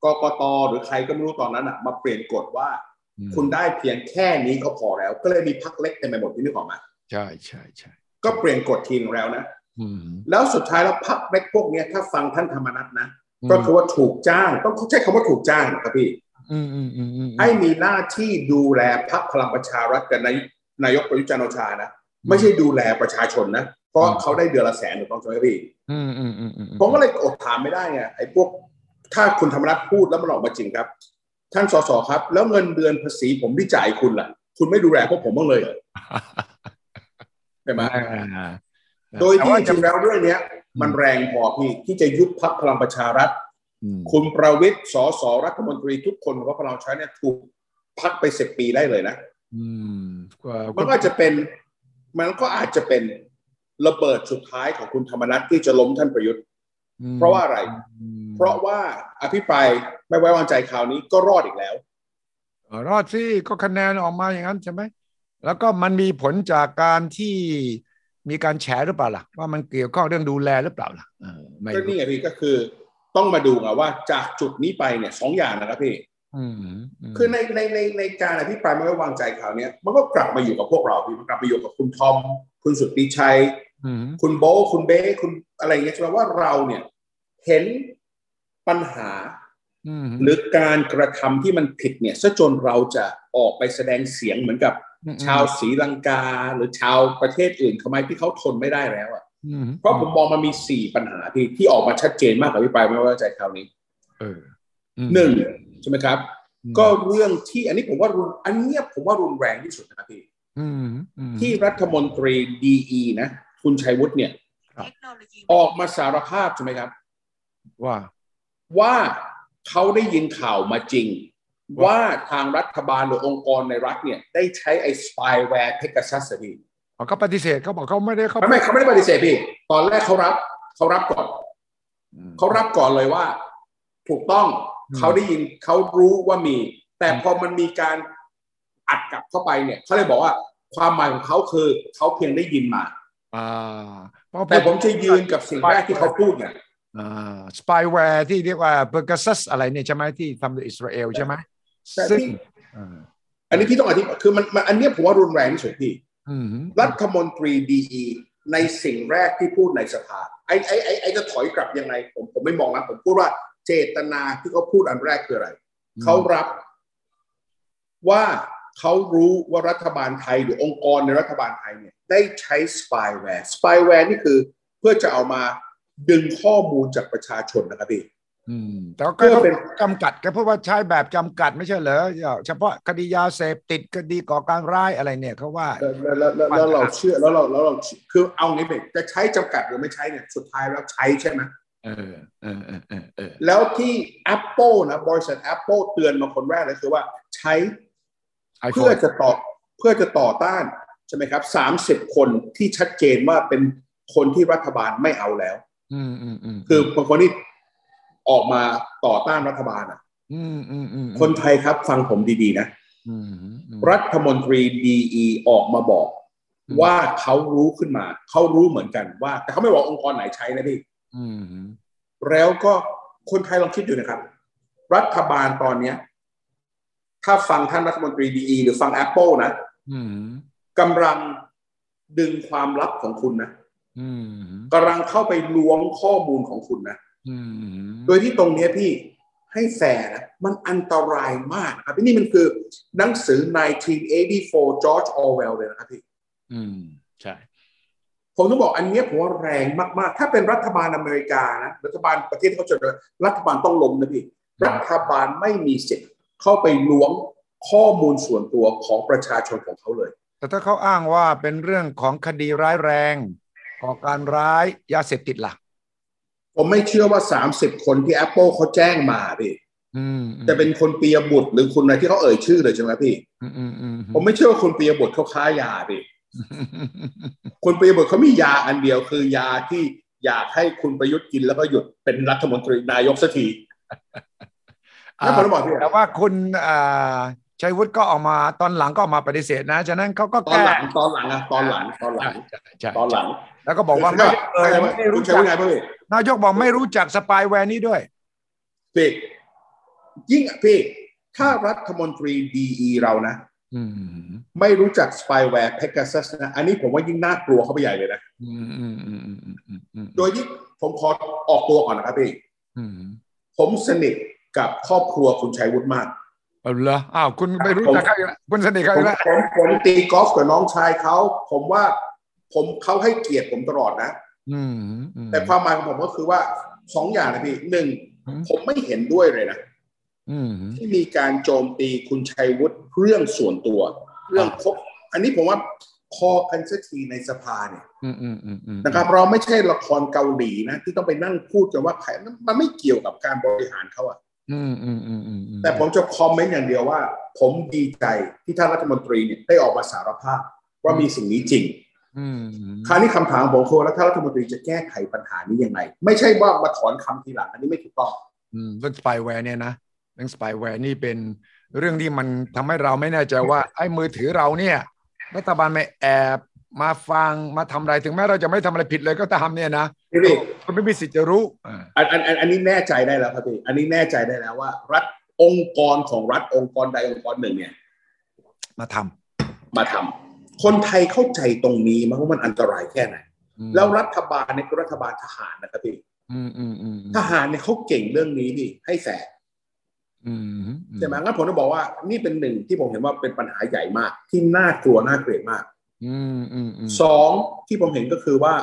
กกตหรือใครก็ไม่รู้ตอนนั้นอะมาเปลี่ยนกฎว่าอืมคุณได้เพียงแค่นี้ก็พอแล้ว ก็เลยมีพักเล็กเต็มไปหมดที่นึกออกไหมใช่ใช่ใช่ก็เปลี่ยนกฎทีนึงแล้วนะอืมแล้วสุดท้ายแล้วพักเล็กพวกเนี้ยถ้าฟังท่านธรรมนัฐนะก็คือว่าถูกจ้างต้องใช้คำว่าถูกจ้างนะครับพี่อืมอืมอืมอืมให้มีหน้าที่ดูแลพักพลังประชารัฐกับนายนายกประยุทธ์จันทร์โอชานะ ไม่ใช่ดูแลประชาชนนะ เพราะเขาได้เดือนละแสนถูกต้องใช่ไหมพี่อืมอืมอืมอืมผมก็เลยอดถามไม่ได้ไงไอ้พวกถ้าคุณธรรมนัฐพูดแล้วมันออกมาจริงครับ ท่านสสครับ แล้วเงินเดือนภาษีผมที่จ่ายคุณล่ะ คุณไม่ดูแลพวกผมบ้างเลยเหรอใช่ไหมอ่าโดยแต่ที่ว่าจริงแล้วเรื่องเนี้ยมันแรงพอพี่ที่จะยุบพักพลังประชารัฐอืมคุณประวิตยสสรัฐมนตรีทุกคนของพรรคพลังประชารัฐเนี่ยถูกพักไปสิบปีได้เลยนะอืมกว่ามันก็อาจจะเป็น มันก็อาจจะเป็น ระเบิดสุดท้ายของคุณธรรมนัฐที่จะล้มท่านประยุทธ์อืมเพราะว่าอะไรอืมเพราะว่าอภิปรายไม่ไว้วางใจคราวนี้ก็รอดอีกแล้วเออรอดสิก็คะแนนออกมาอย่างนั้นใช่ไหมแล้วก็มันมีผลจากการที่มีการแฉหรือเปล่าล่ะ ว่ามันเกี่ยวข้องเรื่องดูแลหรือเปล่าล่ะเออไม่ก็รู้นี่ไงพี่ก็คือ ต้องมาดูไงว่าจากจุดนี้ไปเนี่ยสองอย่างนะครับพี่อืมมคือในในในในการอภิปรายไม่ไว้วางใจคราวเนี้ยมันก็กลับมาอยู่กับพวกเราพี่มันกลับมาอยู่กับคุณทอม คุณสุดปีชัยอืม คุณโบทคุณเบ้คุณอะไรเงี้ยใช่ไหมว่าเราเนี่ย เห็นปัญหาอืมหรือการกระทำที่มันผิดเนี่ยซะจนเราจะออกไปแสดงเสียงเหมือนกับ ชาวศรีลังกา หรือชาวประเทศอื่นทำไมที่เขาทนไม่ได้แล้วอะอืมเพราะผมมองมันมีสี่ปัญหาที่ที่ออกมาชัดเจนมากกว่าพิปรายไม่ไว้วางใจคราวนี้เอออืมหนึ่งใช่ไหมครับอืมก็เรื่องที่อันนี้ผมว่ารุนอันเนี้ยผมว่ารุนแรงที่สุดนะครับพี่อืมอืมที่รัฐมนตรี DE นะ คุณชัยวุฒิเนี่ยเทคโนโลยีออกมาสารภาพใช่ไหมครับ ว่าว่าเขาได้ยินข่าวมาจริง ว่าทางรัฐบาลหรือองค์กรในรัฐเนี่ย ได้ใช้ไอ้สปายแวร์ Pegasus พี่อ๋อเขาปฏิเสธเขาบอกเขาไม่ได้เขาไม่ไม่เขาไม่ได้ปฏิเสธพี่ตอนแรกเขารับเขารับก่อนอืมเขารับก่อนเลยว่า ถูกต้องอืมเขาได้ยินเขารู้ว่ามี แต่พอมันมีการอัดกลับเข้าไปเนี่ยเขาเลยบอกว่าความหมายของเขาคือเขาเพียงได้ยินมาอ่าเพราะ แต่ผมจะยืนกับสิ่งแรกที่เขาพูดเนี่ยอ่าสปายแวร์ที่เรียกว่าเบอร์ก s ซัสอะไรเนี่ยใช่ไหมที่ทำโดยอิสราเอลใช่ไหมแต่ซึ่งพี่อ่าอันนี้พี่ต้องอธิบายคือมันมันอันเนี้ยผมว่ารุนแรงที่สุดพี่อืมรัฐมนตรี DE ในสิ่งแรกที่พูดในสภาไอ้ไอ้ไอ้ไอ้จะถอยกลับยังไง ผมผมไม่มองนะผมพูดว่าเจตนาที่เขาพูดอันแรกคืออะไร เขารับว่าเขารู้ว่ารัฐบาลไทยหรือองค์กรในรัฐบาลไทยเนี่ย ได้ใช้สปายแวร์สปายแวร์นี่คือเพื่อจะเอามาดึงข้อมูลจากประชาชนนะครับพี่อืมแต่ก็เพื่อเป็นจำกัดแกพูดว่าใช้แบบจำกัดไม่ใช่เหรอเฉพาะคดียาเสพติดคดีก่อการร้ายอะไรเนี่ยเขาว่าแล้วแล้วแล้วแล้วเราเชื่อแล้วเราแล้วเราคือเอางี้เป็นจะใช้จำกัดหรือไม่ใช้เนี่ยสุดท้ายแล้วใช้ใช่ไหมเออเออเออเออเออแล้วที่ Apple นะบริษัท Apple เตือนมาคนแรกเลยคือว่าใช้ไอโฟเพื่อนจะต่อเพื่อจะต่อต้าน ใช่ไหมครับสามสิบคนที่ชัดเจนว่าเป็นคนที่รัฐบาลไม่เอาแล้ว อืมอืมอืมคือบางคนที่ออกมาต่อต้านรัฐบาลอะ อืมอืมอืมคนไทยครับฟังผมดีๆนะอืมอืมรัฐมนตรีดีออกมาบอกอืมว่าเขารู้ขึ้นมา เขารู้เหมือนกันว่า แต่เขาไม่บอกองค์กรไหนใช้นะพี่อืมแล้วก็คนไทยลองคิดดูนะครับ รัฐบาลตอนเนี้ย ถ้าฟังท่านรัฐมนตรีดีหรือฟัง Apple นะอืม กำลังดึงความลับของคุณนะอืมกำลังเข้าไปล้วงข้อมูลของคุณนะอืมโดยที่ตรงเนี้ยพี่ให้แฟร์นะมันอันตรายมากนะครับนี่มันคือหนังสือ 1984 George Orwell เลยนะครับพี่อืมใช่ผมต้องบอกอันเนี้ยผมว่าแรงมาก ๆ ถ้าเป็นรัฐบาลอเมริกานะรัฐบาลประเทศที่เขาจะรัฐบาลต้องล้มนะพี่ รัฐบาลไม่มีสิทธิ์เข้าไปล้วงข้อมูลส่วนตัวของประชาชนของเขาเลย แต่ถ้าเขาอ้างว่าเป็นเรื่องของคดีร้ายแรงก่อการร้ายยาเสพติดล่ะ ผมไม่เชื่อว่า30คนที่ Apple เขาแจ้งมาพี่อืมจะเป็นคนปียบุตรหรือคุณอะไรที่เขาเอ่ยชื่อเลยใช่ไหมพี่อืมอืมอืมผมไม่เชื่อว่าคุณปียบุตรเขาค้ายาพี่คุณปียบุตรเขามียาอันเดียวคือยาที่อยากให้คุณประยุทธ์กินแล้วก็หยุดเป็นรัฐมนตรีนายกสักทีแล้วผมบอกพี่แต่ว่าคุณอ่า ชัยวุฒิก็ออกมาตอนหลังก็ออกมาปฏิเสธนะ ฉะนั้นเขาก็ตอนแก้หลังตอนหลังอะตอนหลังตอนหลังใช่ใช่ตอนหลัง แล้วก็บอกว่าไม่เออไม่คุรู้ณใช้จักว่าไงพี่นายกบอกไม่รู้จักสปายแวร์นี้ด้วยพี่ยิ่งอะพี่ถ้ารัฐมนตรีดีเรานะอืมไม่รู้จักสปายแวร์ Pegasus นะ อันนี้ผมว่ายิ่งน่ากลัวเข้าไปใหญ่เลยนะอืมอืมอืมอืมอืมอืมอืมโดยที่ผมขอออกตัวก่อนนะครับพี่อืมผมสนิทกับครอบครัวคุณชัยวุฒิมาก เอาเหรออ้าวคุณไม่รู้จักเขาอีกแล้วคุณสนิทเขาผอีมกแล้วผมผมตีกอล์ฟกับน้องชายเขาผมว่าผมเขาให้เกียรติผมตลอดนะอืมอืมแต่ความหมายของผมก็คือว่าสองอย่างนะพี่หนึ่งอืมผมไม่เห็นด้วยเลยนะอืมที่มีการโจมตีคุณชัยวุฒิเรื่องส่วนตัว เรื่องคบอันนี้ผมว่าพอกันสักทีในสภาเนี่ยอืมอืมอืมอืมนะครับเราไม่ใช่ละครเกาหลีนะ ที่ต้องไปนั่งพูดกันว่าใครมันไม่เกี่ยวกับการบริหารเขาอะ อืมอืมอืมอืมอืมแต่ผมจะคอมเมนต์อย่างเดียวว่า ผมดีใจที่ท่านรัฐมนตรีเนี่ยได้ออกมาสารภาพว่ามีสิ่งนี้จริงอืมคราวนี้คำถามของผมคือว่าแล้วท่านรัฐมนตรีจะแก้ไขปัญหานี้ยังไง ไม่ใช่ว่ามาถอนคำทีหลังอันนี้ไม่ถูกต้องอืมเรื่องสปายแวร์เนี่ยนะเรื่องสปายแวร์นี่เป็นเรื่องที่มันทำให้เราไม่แน่ใจว่าไอ้มือถือเราเนี่ย รัฐบาลไม่แอบ มาฟังมาทำอะไรถึงแม้เราจะไม่ทำอะไรผิดเลยก็ตามเนี่ยนะพี่พี่คุณไม่มีสิทธิ์จะรู้อ่าอันอันอันอันนี้แน่ใจได้แล้วครับพี่อันนี้แน่ใจได้แล้วว่า รัฐองค์กรของรัฐองค์กรใดองค์กรหนึ่งเนี่ย มาทมาทำคนไทยเข้าใจตรงนี้มั้ยว่ามันอันตรายแค่ไหนำอืมแล้วรัฐบาลเนี่ยคือรัฐบาลทหารนะครับพี่อืมอืมอืมทหารเนี่ยเขาเก่งเรื่องนี้พี่ให้แสงอืมใช่ไหมงั้นผมจะบอกว่านี่เป็นหนึ่งที่ผมเห็นว่าเป็นปัญหาใหญ่มาก ที่น่ากลัวน่าเกลียดมากอืมอืมอืม สองที่ผมเห็นก็คือว่า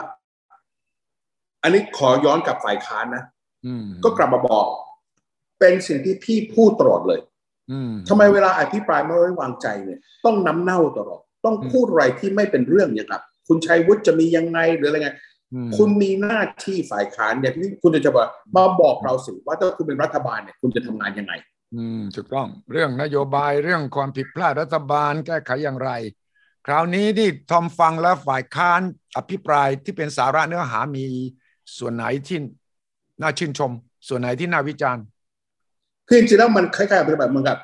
อันนี้ขอย้อนกลับฝ่ายค้านนะอืมก็กลับมาบอก เป็นสิ่งที่พี่พูดตลอดเลยอืมทำไมเวลาอภิปรายไม่ไว้วางใจเนี่ย ต้องน้ำเน่าตลอด ต้องพูดอะไรที่ไม่เป็นเรื่องอย่างครับคุณชัยวุฒิจะมียังไงหรืออะไรไงอืมคุณมีหน้าที่ฝ่ายค้านเนี่ยที่คุณจะจะบอกมาบอกเราสิว่าถ้าคุณเป็นรัฐบาลเนี่ยคุณจะทำงานยังไง อืมถูกต้อง เรื่องนโยบายเรื่องความผิดพลาดรัฐบาลแก้ไขอย่างไร คราวนี้ที่ทอมฟังแล้วฝ่ายค้านอภิปรายที่เป็นสาระเนื้อหามีส่วนไหนที่น่าชื่นชม ส่วนไหนที่น่าวิจารณ์คือจริงๆแล้วมันคล้ายๆกับแบบเหมือนกับ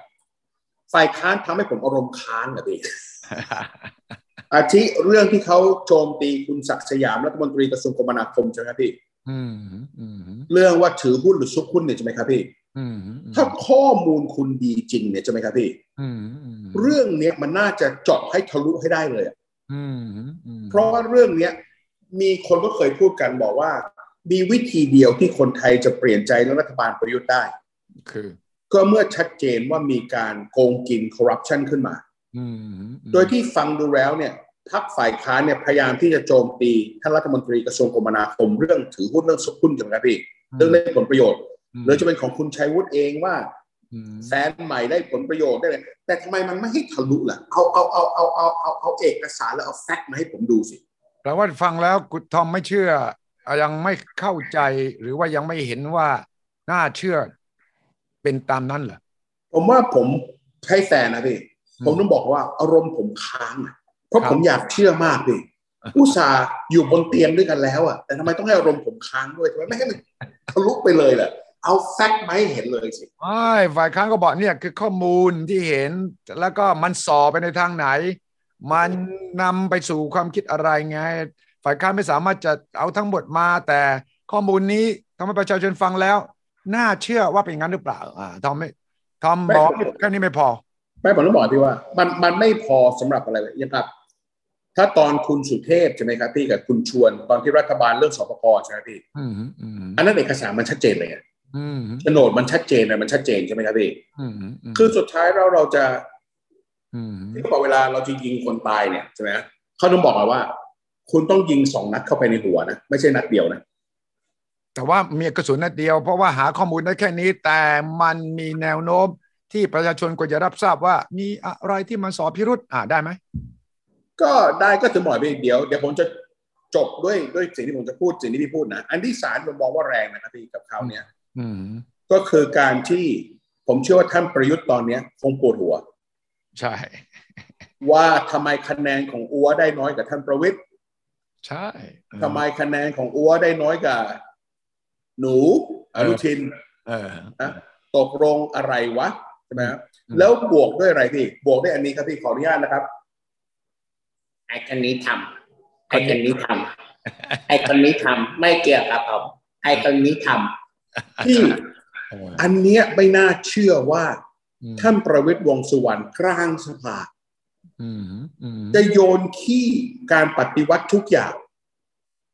ฝ่ายค้านทำให้ผมอารมณ์ค้างอะพี่อาทิเรื่องที่เขาโจมตีคุณศักดิ์สยามรัฐมนตรีกระทรวงคมนาคมใช่ไหมครับพี่อืมอืมเรื่องว่าถือหุ้นหรือซุกหุ้นเนี่ยใช่ไหมครับพี่อืม ถ้าข้อมูลคุณดีจริงเนี่ยใช่ไหมครับพี่อืมเรื่องเนี้ยมันน่าจะเจาะให้ทะลุให้ได้เลยอะอืมเพราะว่าเรื่องเนี้ย มีคนก็เคยพูดกันบอกว่า มีวิธีเดียวที่คนไทยจะเปลี่ยนใจเรื่องรัฐบาลประยุทธ์ได้ คือ ก็เมื่อชัดเจนว่ามีการโกงกินคอร์รัปชันขึ้นมาอืมโดยที่ฟังดูแล้วเนี่ยพรรคฝ่ายค้านเนี่ยพยายามที่จะโจมตีท่านรัฐมนตรีกระทรวงคมนาคมเรื่องถือหุ้นเรื่องสุหุ้นกันครับพี่เรื่องได้ผลประโยชน์ หรือจะเป็นของคุณชัยวุฒิเองว่าแฟนใหม่ได้ผลประโยชน์ได้เลยแต่ทำไมมันไม่ให้ทะลุล่ะเอาเอาเอาเอาเอาเอาเอาเอกสารแล้วเอาแฟกต์มาให้ผมดูสิแปลว่าฟังแล้วคุณทอมไม่เชื่อ ยังไม่เข้าใจหรือว่ายังไม่เห็นว่าน่าเชื่อเป็นตามนั้นเหรอผมว่าผมให้แฟนนะพี่อืมผมต้องบอกว่าอารมณ์ผมค้างอะเพราะครับผมอยากเชื่อมากพี่อุตส่าห์อยู่บนเตียงด้วยกันแล้วอะแต่ทำไมต้องให้อารมณ์ผมค้างด้วยทำไมไม่ให้มันทะลุไปเลยล่ะ เอาแฟกต์มาให้เห็นเลยสิไม่ฝ่ายค้านก็บอกเนี่ยคือข้อมูลที่เห็น แล้วก็มันสอไปในทางไหน มันนำไปสู่ความคิดอะไรไง ฝ่ายค้านไม่สามารถจะเอาทั้งหมดมา แต่ข้อมูลนี้ทำให้ประชาชนฟังแล้ว น่าเชื่อว่าเป็นงั้นหรือเปล่าอ่าทอมไม่ทอมบอกแค่นี้ไม่พอไม่ผมต้องบอกพี่ว่า มันมันไม่พอสำหรับอะไรเลยอย่างกับถ้าตอนคุณสุเทพใช่ไหมครับพี่กับคุณชวน ตอนที่รัฐบาลเรื่องสปกใช่ไหมพี่อืมอืมอันนั้นเอกสารมันชัดเจนเลยอะอืม โฉนดมันชัดเจนเลยมันชัดเจนใช่ไหมครับพี่อืมมคือสุดท้ายเราเราจะอืมที่เขาบอกเวลาเราจะยิงคนตายเนี่ยใช่ไหมเขาต้องบอกเราว่า คุณต้องยิงสองนัดเข้าไปในหัวนะไม่ใช่นัดเดียวนะแต่ว่ามีกระสุนนัดเดียวเพราะว่าหาข้อมูลได้แค่นี้แต่มันมีแนวโน้มที่ประชาชนควรจะรับทราบว่า มีอะไรที่มันสอบพิรุษอ่าได้ไหมก็ได้ก็ถึงหน่อยไปเดี๋ยวเดี๋ยวผมจะจบด้วยด้วยสิ่งที่ผมจะพูดสิ่งที่พี่พูดนะอันที่สารผมมองว่าแรงนะครับพี่กับเขาเนี่ยอืม ก็คือการที่ผมเชื่อว่าท่านประยุทธ์ตอนเนี้ย คงปวดหัว ใช่ ว่าทำไมคะแนนของอัวได้น้อยกว่าท่านประวิทย์ใช่ทำไมคะแนนของอัวได้น้อยกว่าหนูอนุทินเออนะตกลงอะไรวะใช่ไหมครับแล้วบวกด้วยอะไรพี่ บวกด้วยอันนี้ครับพี่ขออนุญาตนะครับไอ้คนนี้ทำไอ้คนนี้ทำไอ้คนนี้ทำไม่เกี่ยวกับผมไอ้คนนี้ทำ ที่เอออันเนี้ยไม่น่าเชื่อว่าอืมท่านประวิตรวงษ์สุวรรณกลางสภาอืมอืมจะโยนขี้การปฏิวัติทุกอย่าง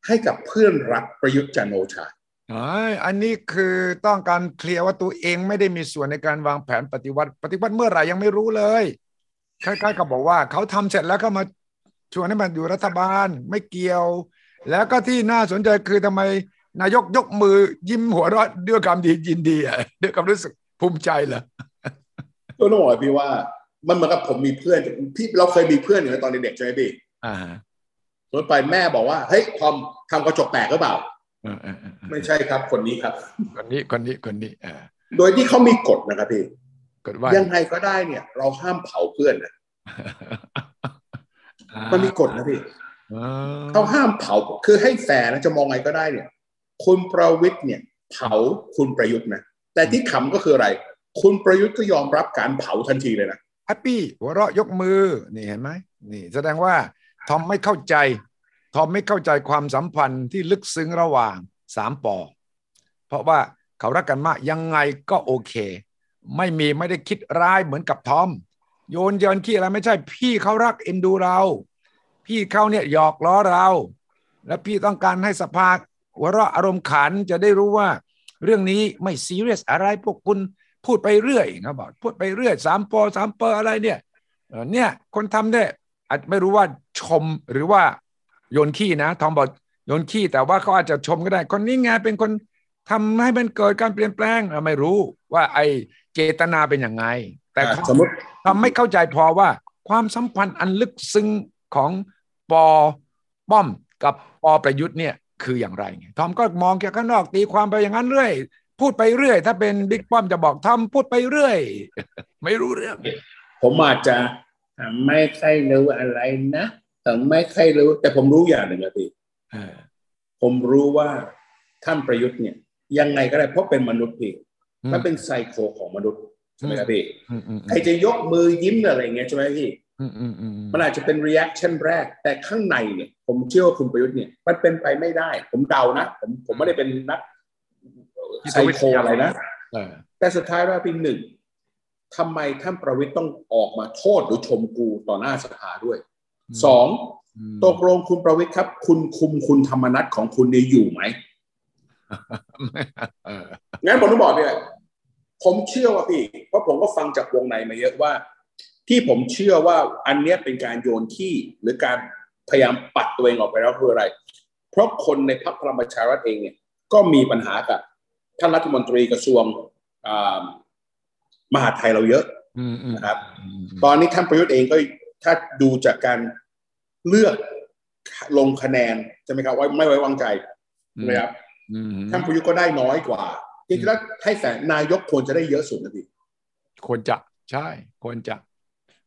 ให้กับเพื่อนรักประยุทธ์จันทร์โอชาอ๋ออันนี้คือต้องการเคลียร์ว่าตัวเองไม่ได้มีส่วนในการวางแผนปฏิวัติ ปฏิวัติเมื่อไหร่ยังไม่รู้เลยคล้ายๆกับบอกว่า เขาทำเสร็จแล้วก็มาชวนให้มันอยู่รัฐบาลไม่เกี่ยว แล้วก็ที่น่าสนใจคือทำไม นายกยกมือยิ้มหัวเราะด้วยความดียินดีอะด้วยความรู้สึกภูมิใจเหรอก็ต้องบอกว่าพี่ว่า มันเหมือนกับผมมีเพื่อนพี่เราเคยมีเพื่อนอยู่ในตอนเด็กๆใช่ไหมพี่อ่าสมมติไปแม่บอกว่าเฮ้ยทอมทำกระจกแตกหรือเปล่าเออเออเออไม่ใช่ครับคนนี้ครับ คนนี้คนนี้คนนี้เออโดยที่เขามีกฎนะครับพี่กดว่ายังไงก็ได้เนี่ย เราห้ามเผาเพื่อนนะมันมีกฎนะพี่อ่าเขาห้ามเผาคือให้แฟร์นะจะมองไงก็ได้เนี่ย คุณประวิทย์เนี่ยเผาคุณประยุทธ์นะแต่ที่ขำก็คืออะไร คุณประยุทธ์ก็ยอมรับการเผาทันทีเลยนะแฮปปี้หัวเราะยกมือนี่เห็นไหมนี่ แสดงว่าทอมไม่เข้าใจทอมไม่เข้าใจความสัมพันธ์ที่ลึกซึ้งระหว่างสามปอเพราะว่าเขารักกันมากยังไงก็โอเค ไม่มีไม่ได้คิดร้ายเหมือนกับทอม โยนเยินขี้อะไรไม่ใช่ พี่เขารักเอ็นดูเรา พี่เขาเนี่ยหยอกล้อเรา และพี่ต้องการให้สภา หัวเราะอารมณ์ขันจะได้รู้ว่า เรื่องนี้ไม่ซีเรียสอะไรพวกคุณพูดไปเรื่อยเขาบอกพูดไปเรื่อยสามปอสามเปออะไรเนี่ยเออเนี่ยคนทำเนี่ยอาจไม่รู้ว่าชมหรือว่าโยนขี้นะทอมบอกโยนขี้แต่ว่าเขาอาจจะชมก็ได้ คนนี้ไงเป็นคนทำให้มันเกิดการเปลี่ยนแปลงเราไม่รู้ว่าไอเจตนาเป็นยังไง แต่อะทอสมมติทำไม่เข้าใจพอว่าความสัมพันธ์อันลึกซึ้งของปอป้อมกับปอประยุทธ์เนี่ย คืออย่างไรไงทอมก็มองแค่ข้างนอกตีความไปอย่างนั้นเรื่อย พูดไปเรื่อย ถ้าเป็นบิ๊กป้อมจะบอกทอมพูดไปเรื่อย ไม่รู้เรื่อง ผมอาจจะไม่ค่อยรู้อะไรนะแต่ไม่ไม่ค่อยรู้ แต่ผมรู้อย่างหนึ่งนะพี่เออผมรู้ว่าท่านประยุทธ์เนี่ย ยังไงก็ได้เพราะเป็นมนุษย์พี่อืมมันเป็นไซโคของมนุษย์ใช่ไหมครับพี่อืมอืมใครจะยกมือยิ้มอะไรอย่างเงี้ยใช่ไหมพี่อื มอืมอืมมันอาจจะเป็น reaction แรก แต่ข้างในเนี่ย ผมเชื่อว่าคุณประยุทธ์เนี่ย มันเป็นไปไม่ได้ ผมเดานะ ผมผมไม่ได้เป็นนักไซโคอะไรนะเออแต่สุดท้ายว่าพี่หนึ่งทำไมท่านประวิทย์ต้องออกมาโทษหรือชมกูต่อหน้าสภาด้วยสองอืมตกลงคุณประวิทย์ครับ คุณคุมคุณธรรมนัฐของคุณเนี่ยอยู่ไหมเอองั้นผมต้องบอกเนี่ยผมเชื่อว่าพี่ เพราะผมก็ฟังจากวงในมาเยอะว่า ที่ผมเชื่อว่าอันเนี้ยเป็นการโยนขี้หรือการพยายามปัดตัวเองออกไปแล้วคืออะไร เพราะคนในพรรคพลังประชารัฐเองเนี่ยก็มีปัญหากับท่านรัฐมนตรีกระทรวงอ่ามหาดไทยเราเยอะอืมอืมนะครับอืมตอนนี้ท่านประยุทธ์เองก็ถ้าดูจากการเลือกลงคะแนนใช่ไหมครับว่าไม่ไว้วางใจใช่ไหมครับอืมท่านประยุทธ์ก็ได้น้อยกว่าจริงๆแล้วให้แสนนายกควรจะได้เยอะสุดนะพี่ควรจะใช่ควรจะ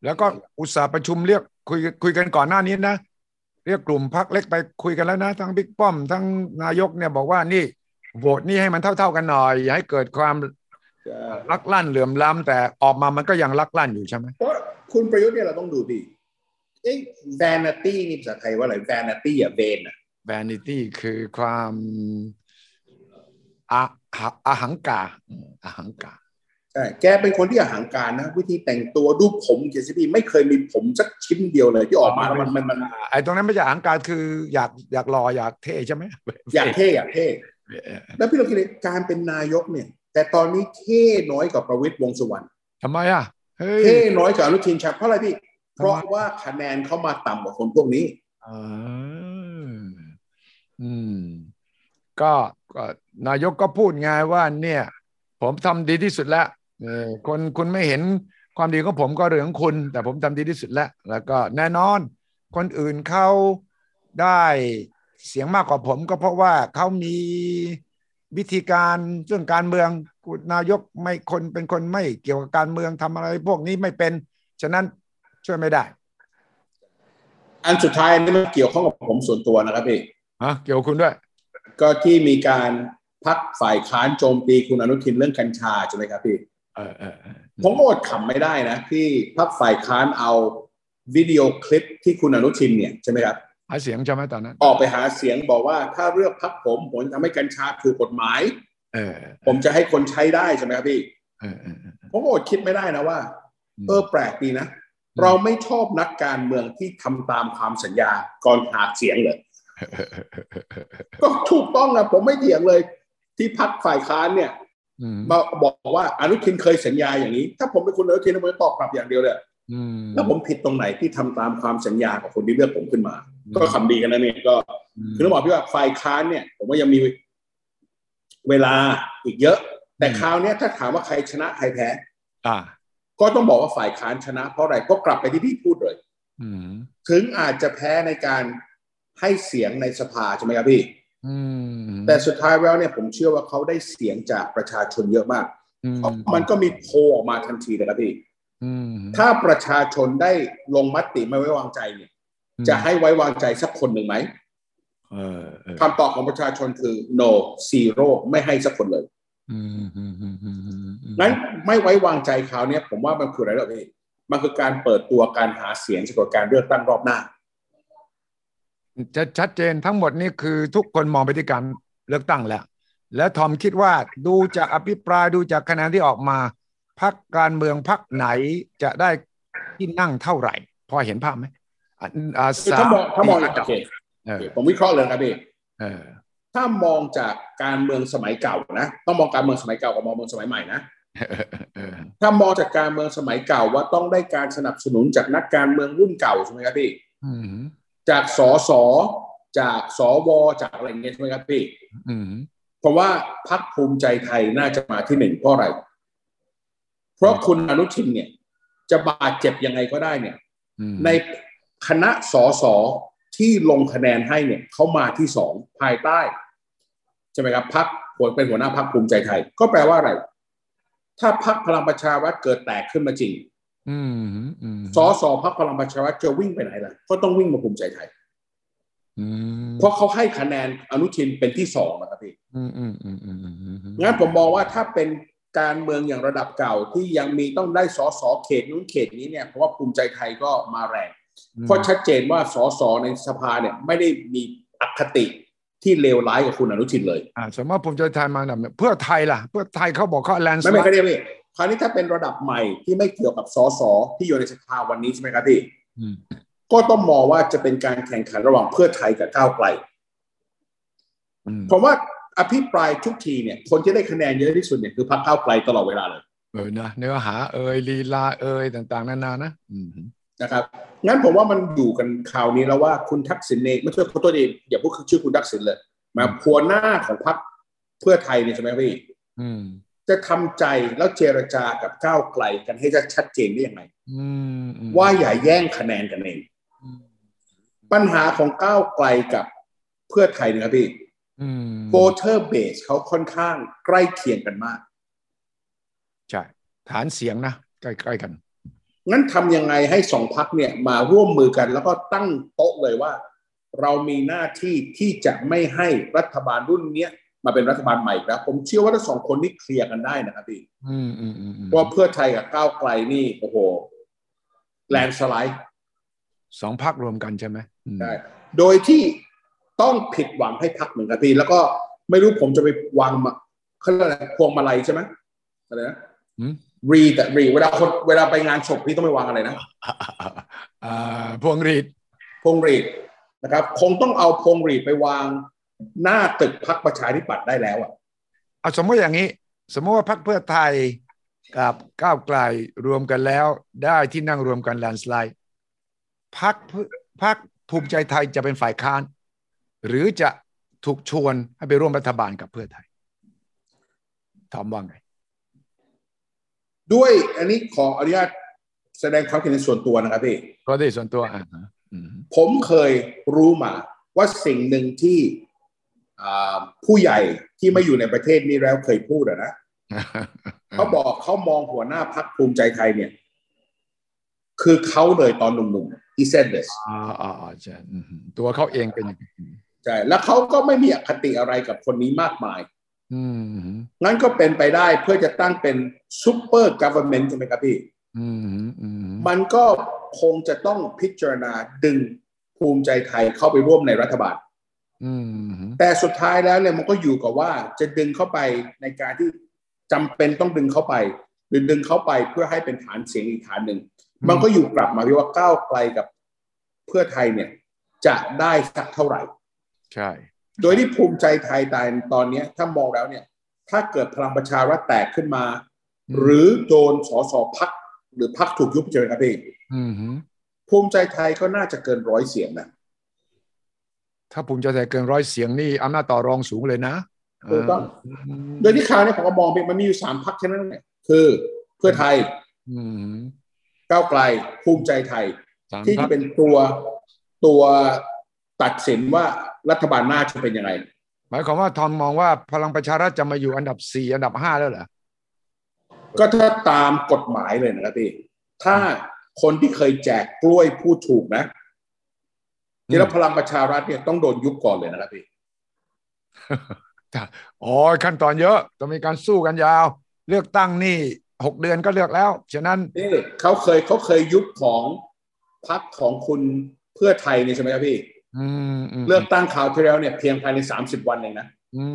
แล้วก็อุตสาห์ประชุมเรียกคุยคุยกันก่อนหน้านี้นะ เรียกกลุ่มพักเล็กไปคุยกันแล้วนะ ทั้งบิ๊กป้อม ทั้งนายกเนี่ยบอกว่านี่โหวตนี่ให้มันเท่า ๆกันหน่อย อย่าให้เกิดความลักลั่นเหลื่อมล้ำแต่ออกมามันก็ยังลักลั่นอยู่ใช่ไหมเพราะคุณประยุทธ์เนี่ยเราต้องดูดีเอ๊ะ vanity นี่ภาษาไทยว่าอะไร vanity อะ vain อะ vanity คือความอาอาอาหังกาอาหังกา ช่แกเป็นคนที่อาหารการนะ วิธีแต่งตัวดูผมเจสซี่ไม่เคยมีผมสักชิ้นเดียวเลยที่ออกมาแล้วมันมันมันไอ้ตรงนั้นไม่ใช่อหังการคืออยากอยากรออยากเท่ใช่ไหมอยากเท่อยากเท่แล้วพี่เราคิดเลยการเป็นนายกเนี่ย แต่ตอนนี้เท่น้อยกว่าประวิตยวงษ์สุวรรณทำไมอะเฮ้ยเท่น้อยกว่าอนุทินชาญเพราะอะไรพี่ เพราะว่าคะแนนเข้ามาต่ำกว่าคนพวกนี้อ่าอืมก็ก็นายกก็พูดไงว่าเนี่ย ผมทำดีที่สุดแล้วเออ คนคุณไม่เห็นความดีของผมก็เรื่องของคุณ แต่ผมทำดีที่สุดแล้ว แล้วก็แน่นอน คนอื่นเขาได้เสียงมากกว่าผมก็เพราะว่าเขามีวิธีการเรื่องการเมืองคุณนายกไม่คนเป็นคนไม่เกี่ยวกับการเมืองทำอะไรพวกนี้ไม่เป็น ฉะนั้นช่วยไม่ได้ อันสุดท้ายนี่มันเกี่ยวข้องกับผมส่วนตัวนะครับพี่ฮะเกี่ยวกับคุณด้วย ก็ที่มีการพักฝ่ายค้านโจมตีคุณอนุทินเรื่องกัญชาใช่ไหมครับพี่ เออเออเออผมก็อดขำไม่ได้นะที่พักฝ่ายค้านเอาวิดีโอคลิปที่คุณอนุทินเนี่ยใช่ไหมครับหาเสียงใช่ไหมตอนนั้น ออกไปหาเสียงบอกว่าถ้าเลือกพักผมผมทำให้กัญชาถูกกฎหมาย เออ ผมจะให้คนใช้ได้ใช่ไหมครับพี่เออเออเออผมก็อดคิดไม่ได้นะว่า เออแปลกดีนะอืมเราไม่ชอบนักการเมืองที่ทำตามความสัญญาก่อนหาเสียงเลยก็ถูกต้องนะผมไม่เถียงเลย ที่พักฝ่ายค้านเนี่ยอื มมาบอกว่าอนุทินเคยสัญญาอย่างนี้ ถ้าผมเป็นคุณอนุทินผมจะตอบกลับอย่างเดียวเลยอืมแล้วผมผิดตรงไหนที่ทำตามความสัญญากับคนที่เลือกผมขึ้นมา ก็คำดีกันนะเนี่ยก็ คือต้องบอกพี่ว่าฝ่ายค้านเนี่ย ผมว่ายังมีเวลาอีกเยอะ แต่คราวเนี้ยถ้าถามว่าใครชนะใครแพ้อ่าก็ต้องบอกว่าฝ่ายค้านชนะ เพราะอะไรก็กลับไปที่พี่พูดเลยอืมถึงอาจจะแพ้ในการให้เสียงในสภาใช่ไหมครับพี่อืม แต่สุดท้ายแล้วเนี่ยผมเชื่อว่าเขาได้เสียงจากประชาชนเยอะมากอืมมันก็มีโพลออกมาทันทีเลยครับพี่อืมถ้าประชาชนได้ลงมติไม่ไว้วางใจเนี่ย จะให้ไว้วางใจสักคนหนึ่งไหมเออเออคำตอบของประชาชนคือ no zero ไม่ให้สักคนเลยอืมอืมอืมอืมอืมอืมงั้นไม่ไว้วางใจคราวเนี้ยผมว่ามันคืออะไรหรอพี่มันคือการเปิดตัวการหาเสียงสำหรับการเลือกตั้งรอบหน้า จะชัดเจนทั้งหมดนี่คือทุกคนมองไปที่การเลือกตั้งแล้ว แล้วทอมคิดว่าดูจากอภิปรายดูจากคะแนนที่ออกมาพักการเมืองพักไหนจะได้ที่นั่งเท่าไหร่ พอเห็นภาพไหมอะอ่าคือถ้ามองถ้ามองสโอเคเออผมวิเคราะห์เลยครับพี่เออถ้ามองจากการเมืองสมัยเก่านะต้องมองการเมืองสมัยเก่ากับมองเมืองสมัยใหม่นะเออเออถ้ามองจากการเมืองสมัยเก่าว่าต้องได้การสนับสนุนจากนักการเมืองรุ่นเก่าใช่ไหมครับพี่อืม จากสสจากสวจากอะไรอย่างเงี้ยใช่ไหมครับพี่อืมเพราะว่าพักภูมิใจไทยน่าจะมาที่หนึ่งเพราะอะไร เพราะคุณอนุทินเนี่ย จะบาดเจ็บยังไงก็ได้เนี่ยอืมในคณะสอสอที่ลงคะแนนให้เนี่ยเขามาที่สองภายใต้ ใช่ไหมครับพักเป็นหัวหน้าพักภูมิใจไทย ก็แปลว่าอะไร ถ้าพักพลังประชารัฐเกิดแตกขึ้นมาจริงอืมอืม สอสอพักพลังประชารัฐจะวิ่งไปไหนล่ะ ก็ต้องวิ่งมาภูมิใจไทยอืมเพราะเขาให้คะแนนอนุทินเป็นที่สองนะครับพี่อืมอืมอืมอืมอืมอืมงั้นผมมองว่าถ้าเป็นการเมืองอย่างระดับเก่าที่ยังมีต้องได้สอสอเขตนู้นเขตนี้เนี่ยเพราะว่าภูมิใจไทยก็มาแรงเพราะชัดเจนว่าสสในสภาเนี่ยไม่ได้มีอคติที่เลวร้ายกับคุณอนุทินเลย อ่าสมมติผมจะไทยมาแบบเพื่อไทยล่ะ เพื่อไทยเขาบอกเขาแลนด์สไม่ไลไม่ด์ก็ได้พี่ คราวนี้ถ้าเป็นระดับใหม่ที่ไม่เกี่ยวกับสสที่อยู่ในสภาวันนี้ใช่ไหมครับพี่อืมก็ต้องมองว่าจะเป็นการแข่งขันระหว่างเพื่อไทยกับก้าวไกลอืมผมว่าอภิปรายทุกทีเนี่ย คนที่ได้คะแนนเยอะที่สุดเนี่ยคือพรรคก้าวไกลตลอดเวลาเลยเออนะเนื้อหาเอ่ยลีลาเอ่ยต่าง ๆนานานะอืมนะครับงั้นผมว่ามันอยู่กันคราวนี้แล้วว่าคุณทักษิณเองไม่ใช่ขอโทษดีอย่าพูดชื่อคุณทักษิณเลย มาพัวหน้าของพรรคเพื่อไทยเนี่ยใช่ไหมพี่อืม จะทำใจแล้วเจรจากับก้าวไกลกันให้จะชัดเจนได้ยังไงอืมอืมว่าอย่าแย่งคะแนนกันเองอืมปัญหาของก้าวไกลกับเพื่อไทยเนะครับพี่อืมโ o เ e อร์เบสเขาค่อนข้างใกล้เคียงกันมากใช่ฐานเสียงนะ ใกล้ๆกัน งั้นทำยังไงให้สองพักเนี่ยมาร่วมมือกันแล้วก็ตั้งโต๊ะเลยว่า เรามีหน้าที่ที่จะไม่ให้รัฐบาลรุ่นเนี้ย มาเป็นรัฐบาลใหม่อีกแล้วผมเชื่อว่าทั้งสองคนนี้เคลียร์กันได้นะครับพี่อืมอืมอืมอืมเพราะเพื่อไทยกับก้าวไกลนี่โอ้โหแลนสไลด์สองพักรวมกันใช่ไหมอืมได้โดยที่ต้องผิดหวังให้พักหนึ่งครับพี่แล้วก็ไม่รู้ผมจะไปวางมาเขาเรียกอะไรพวงมาลัยใช่ไหมอะไรนะหืมรีแต่รีเวลาคนเวลาไปงานศพพี่ต้องไปวางอะไรนะอ่าพวงหรีดพวงหรีดนะครับ คงต้องเอาพวงหรีดไปวาง หน้าตึกพักประชาธิปัตย์ได้แล้วอะเอาสมมติอย่างนี้ สมมติว่าพรรคเพื่อไทยกับก้าวไกลรวมกันแล้ว ได้ที่นั่งรวมกันแลนสไลด์พรรคเพื่อพรรคภูมิใจไทยจะเป็นฝ่ายค้าน หรือจะถูกชวนให้ไปร่วมรัฐบาลกับเพื่อไทยถามว่าไง ด้วยอันนี้ขออนุญาตแสดงความคิดเห็นส่วนตัวนะครับพี่ก็ได้ส่วนตัวอ่าฮะอืมผมเคยรู้มาว่าสิ่งหนึ่งที่อ่า ผู้ใหญ่ที่ไม่อยู่ในประเทศนี้แล้วเคยพูดอะนะเขาบอกเขามองหัวหน้าพักภูมิใจไทยเนี่ย คือเขาเลยตอนหนุ่มๆ he said this อ่าอ่าอ่าใช่อืมตัวเขาเองเป็นอย่างนี้ใช่แล้วเขาก็ไม่มีอคติอะไรกับคนนี้มากมายอืมงั้นก็เป็นไปได้เพื่อจะตั้งเป็น super government ใช่ไหมครับพี่อืมอืมมันก็คงจะต้องพิจารณาดึงภูมิใจไทยเข้าไปร่วมในรัฐบาลอืม แต่สุดท้ายแล้วเนี่ยมันก็อยู่กับว่าจะดึงเข้าไปในการที่จำเป็นต้องดึงเข้าไปหรือดึงเข้าไปเพื่อให้เป็นฐานเสียงอีกฐานหนึ่งมันก็อยู่กลับมาที่ว่าก้าวไกลกับเพื่อไทยเนี่ย จะได้สักเท่าไหร่ ใช่ โดยที่ภูมิใจไทยตายตอนเนี้ยถ้ามองแล้วเนี่ย ถ้าเกิดพลังประชารัฐแตกขึ้นมา หรือโดนสสพักหรือพักถูกยุบเจอครับพี่อืมภูมิใจไทยก็น่าจะเกินร้อยเสียงนะ ถ้าภูมิใจไทยเกินร้อยเสียงนี่อำนาจต่อรองสูงเลยนะถูกต้องอืมโดยที่คราวนี้ผมก็มองไปมันมีอยู่สามพักแค่นั้นแหละคือเพื่อไทยอืมก้าวไกลภูมิใจไทยสามที่พรรจะคเป็นตัวตัวตัดสินว่ารัฐบาลหน้าจะเป็นยังไงหมายความว่าทอมมองว่าพลังประชารัฐจะมาอยู่อันดับสี่อันดับห้าแล้วเหรอก็ถ้าตามกฎหมายเลยนะครับพี่ถ้าคนที่เคยแจกกล้วยพูดถูกนะ ที่แล้วพลังประชารัฐเนี่ยต้องโดนยุบก่อนเลยนะครับพี่อ๋อขั้นตอนเยอะต้องมีการสู้กันยาว เลือกตั้งนี่หกเดือนก็เลือกแล้ว ฉะนั้นนี่เขาเคยเขาเคยยุบของพรรคของคุณเพื่อไทยนี่ใช่ไหมครับพี่อืมอืมเลือกตั้งคราวที่แล้วเนี่ยเพียงภายในสามสิบวันเองนะอื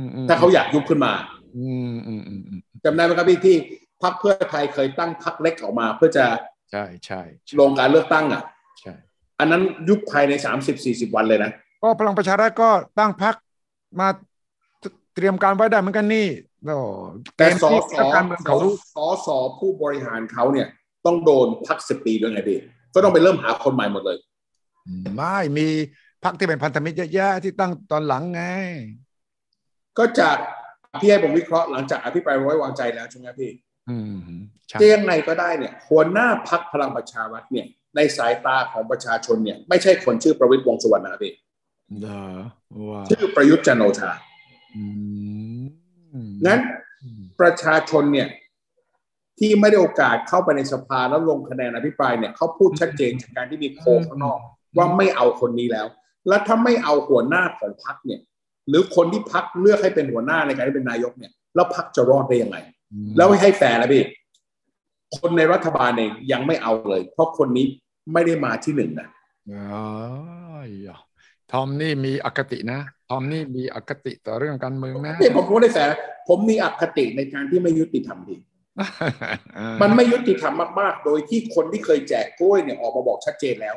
มอืมถ้าเขาอยากยุบขึ้นมาอืมอืมอืมอืมจำได้ไหมครับพี่ที่พรรคเพื่อไทยเคยตั้งพรรคเล็กออกมา เพื่อจะใช่ใช่ใช่ลงการเลือกตั้งอะ ใช่ อันนั้นยุบภายในสามสิบสี่สิบวันเลยนะ ก็พลังประชารัฐก็ตั้งพรรคมาเตรียมการไว้ได้เหมือนกันนี่โอ้แต่สเกมสที่นักการเมืองเขารู้สสผู้บริหารเขาเนี่ย ต้องโดนพักสิบปีด้วยไงพี่ก็ต้องไปเริ่มหาคนใหม่หมดเลย ไม่มีพรรคที่เป็นพันธมิตรเยอะแยะที่ตั้งตอนหลังไง ก็จากพี่ให้ผมวิเคราะห์หลังจากอภิปรายไว้วางใจแล้วใช่ไหมครับพี่อืมใช่จะยังไงก็ได้เนี่ยหัวหน้าพักพลังประชารัฐเนี่ย ในสายตาของประชาชนเนี่ย ไม่ใช่คนชื่อประวิตรวงษ์สุวรรณนะครับพี่เหรอว่าชื่อประยุทธ์จันทร์โอชาอืมงั้นอืมประชาชนเนี่ย ที่ไม่ได้โอกาสเข้าไปในสภาแล้วลงคะแนนอภิปรายเนี่ยเขาพูดชัดเจนจากการที่มีโพลข้างนอก ว่าไม่เอาคนนี้แล้ว แล้วถ้าไม่เอาหัวหน้าของพรรคเนี่ย หรือคนที่พรรคเลือกให้เป็นหัวหน้าในการที่เป็นนายกเนี่ย แล้วพรรคจะรอดได้ยังไง แล้วไม่ให้แฟร์นะพี่ คนในรัฐบาลเองยังไม่เอาเลย เพราะคนนี้ไม่ได้มาที่หนึ่งนะอ๋อทอมนี่มีอคตินะ ทอมนี่มีอคติต่อเรื่องการเมืองนะพี่ผมพูดได้แฟร์ผมมีอคติในการที่ไม่ยุติธรรมพี่มันไม่ยุติธรรมมากๆ โดยที่คนที่เคยแจกกล้วยเนี่ยออกมาบอกชัดเจนแล้ว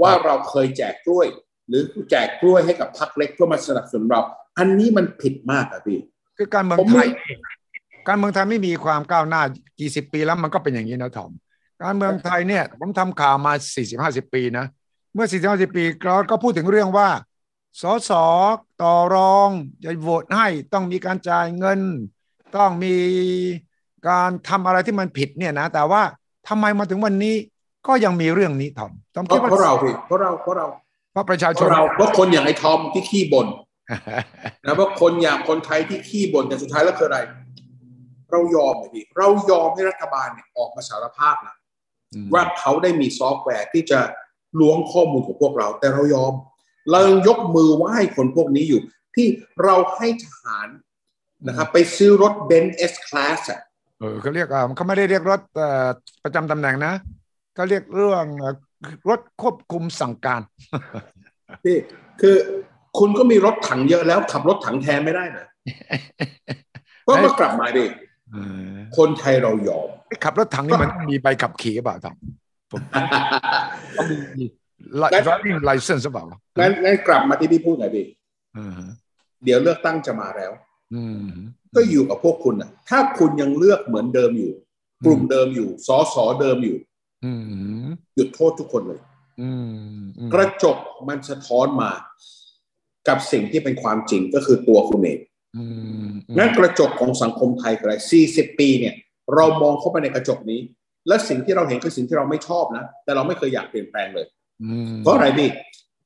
ว่าเราเคยแจกกล้วย หรือแจกกล้วยให้กับพรรคเล็กเพื่อมาสนับสนุนเรา อันนี้มันผิดมากอะพี่คือการเมืองผมไทไม่ย การเมืองไทยไม่มีความก้าวหน้ากี่สิบปีแล้วมันก็เป็นอย่างนี้นะทอม การเมืองไทยเนี่ยผมทำข่าวมาสี่สิบห้าสิบปีนะ เมื่อสี่สิบห้าสิบปีเราก็พูดถึงเรื่องว่าสสต่อรองจะโหวตให้ต้องมีการจ่ายเงิน ต้องมีการทำอะไรที่มันผิดเนี่ยนะ แต่ว่าทำไมมาถึงวันนี้ก็ยังมีเรื่องนี้ทอมทอมเพคิดราะว่าเพราะเราพี่เพราะเราเพราะเราเพราะประชาเพชนราะเราเพราะคนอย่างไอ้ทอมที่ขี้บ่นนะเพราะคนอย่างคนไทยที่ขี้บ่นแต่สุดท้ายแล้วคืออะไร เรายอมเลยพี่เรายอมให้รัฐบาลเนี่ยออกมาสารภาพนะว่าเขาได้มีซอฟต์แวร์ที่จะล้วงข้อมูลของพวกเรา แต่เรายอม เรายังยกมือไหว้คนพวกนี้อยู่ ที่เราให้ทหารนะครับไปซื้อรถ Benz S-Class อะเออเขาเรียกอ่าเขาไม่ได้เรียกรถเอ่อประจำตำแหน่งนะเขาเรียกเรื่องเอ่อรถควบคุมสั่งการที่คือคุณก็มีรถถังเยอะแล้วขับรถถังแทนไม่ได้เหรอก็ก็กลับมาดิเออ คนไทยเรายอมขับรถถังนี่มันต้องมีใบขับขี่หรือเปล่าต้องผมต้องมี driving license หรือเปล่างั้นงั้นกลับมาที่พี่พูดหน่อยพี่อืมเดี๋ยวเลือกตั้งจะมาแล้วอืมก็อยู่กับพวกคุณนะถ้าคุณยังเลือกเหมือนเดิมอยู่ กลุ่มเดิมอยู่สอสอเดิมอยู่อืมหยุดโทษทุกคนเลยอืมอืมกระจกมันสะท้อนมา กับสิ่งที่เป็นความจริงก็คือตัวคุณเอง อืมงั้นกระจกของสังคมไทยคืออะไร40ปีเนี่ย เรามองเข้าไปในกระจกนี้ และสิ่งที่เราเห็นคือสิ่งที่เราไม่ชอบนะ แต่เราไม่เคยอยากเปลี่ยนแปลงเลยอืมเพราะอะไรพี่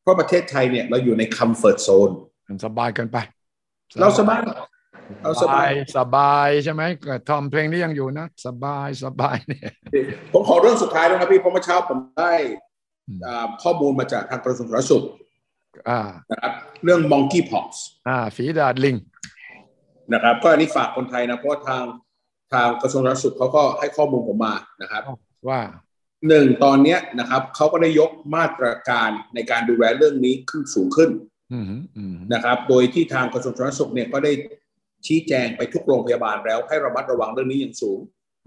เพราะประเทศไทยเนี่ยเราอยู่ใน comfort zone มันสบายเกินไป เราสบายเราสบายสบายใช่ไหมก็ทอมเพลงนี้ยังอยู่นะ สบายสบายเนี่ยผมขอเรื่องสุดท้ายด้วยนะพี่เพราะเมื่อเช้าผมได้อืมอ่าข้อมูลมาจากทางกระทรวงสาธารณสุขอ่านะครับเรื่อง monkeypox อ่า ฝีดาดลิง นะครับ ก็อันนี้ฝากคนไทยนะเพราะว่าทางทางกระทรวงสาธารณสุขเขาก็ให้ข้อมูลผมมานะครับ ว่าหนึ่งตอนเนี้ยนะครับเขาก็ได้ยกมาตรการในการดูแลเรื่องนี้ขึ้นสูงขึ้นอืมอืมนะครับ โดยที่ทางกระทรวงสาธารณสุขเนี่ยก็ได้ชี้แจงไปทุกโรงพยาบาลแล้ว ให้ระมัดระวังเรื่องนี้อย่างสูง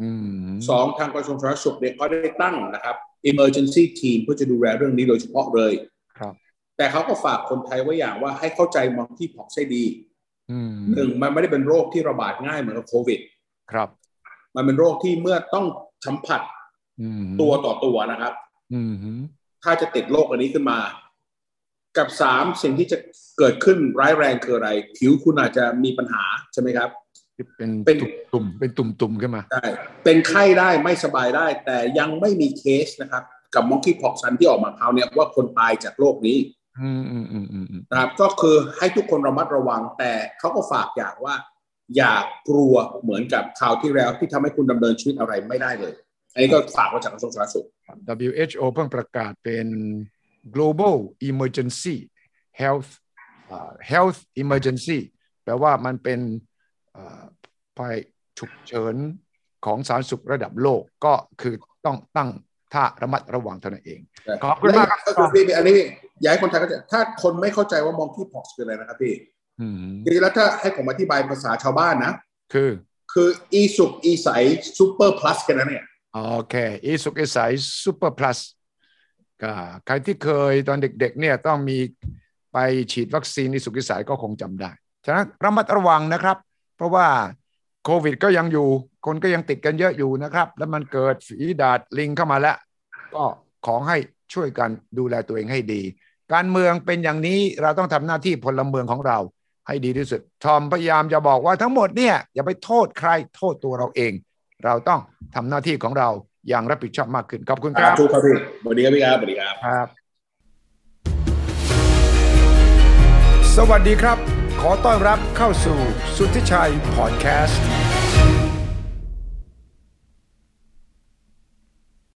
อืมสองทางกระทรวงสาธารณสุขเนี่ยก็ได้ตั้งนะครับ emergency team เพื่อจะดูแลเรื่องนี้โดยเฉพาะเลย ครับ แต่เขาก็ฝากคนไทยไว้อย่างว่าให้เข้าใจมองที่พอกให้ดีอืม หนึ่งมันไม่ได้เป็นโรคที่ระบาดง่ายเหมือนกับโควิด ครับ มันเป็นโรคที่เมื่อต้องสัมผัสอืมตัวต่อตัวนะครับอืมถ้าจะติดโรคอันนี้ขึ้นมา กับสามสิ่งที่จะเกิดขึ้นร้ายแรงคืออะไร ผิวคุณอาจจะมีปัญหาใช่ไหมครับ เป็นเป็นตุ่มๆเป็นตุ่มๆขึ้นมาได้เป็นไข้ได้ไม่สบายได้ แต่ยังไม่มีเคสนะครับ กับมองคี p พ็อกซันที่ออกมาคราวเนี้ยว่าคนตายจากโรคนี้ อืมอืมอืมอืมอืมนะครับก็คือให้ทุกคนระมัดระวัง แต่เขาก็ฝากอย่างว่า อย่ากลัวเหมือนกับข่าวที่แล้วที่ทำให้คุณดำเนินชีวิตอะไรไม่ได้เลย อันนี้ก็ฝากมาจากกระทรวงสาธารณสุข WHO เพิ่งประกาศเป็น global emergency health อ่า health emergency แปลว่ามันเป็นอ่าภัยฉุกเฉินของสาธารณสุขระดับโลกก็คือต้องตั้งท่าระมัดระวังเท่านั้นเองขอบคุณมากครับก็คือพี่อันนี้ อยากให้คนไทยเข้าใจถ้าคนไม่เข้าใจว่ามองคี p พ็อกคืออะไรนะครับพี่อืมจริงๆแล้วถ้าให้ผมอธิบายภาษาชาวบ้านนะ คือ คืออีสุกอีใสซูเปอร์พลัสกันนะเนี่ยโอเค อีสุกอีใสซูเปอร์พลัสก็ใครที่เคยตอนเด็กๆเนี่ยต้องมีไปฉีดวัคซีนอีสุกอีใสก็คงจำได้ ฉะนั้นระมัดระวังนะครับ เพราะว่าโควิดก็ยังอยู่ คนก็ยังติดกันเยอะอยู่นะครับ แล้วมันเกิดฝีดาดลิงเข้ามาแล้ว ก็ขอให้ช่วยกันดูแลตัวเองให้ดี การเมืองเป็นอย่างนี้เราต้องทำหน้าที่พลเมืองของเรา ให้ดีที่สุด ทอมพยายามจะบอกว่าทั้งหมดเนี่ยอย่าไปโทษใครโทษตัวเราเอง เราต้องทำหน้าที่ของเราอย่างรับผิดชอบมากขึ้นขอบคุณครับทุกครับพี่สวัสดีครับพี่ครับสวัสดีครับครับ สวัสดีครับ ขอต้อนรับเข้าสู่สุทธิชัยพอดแคสต์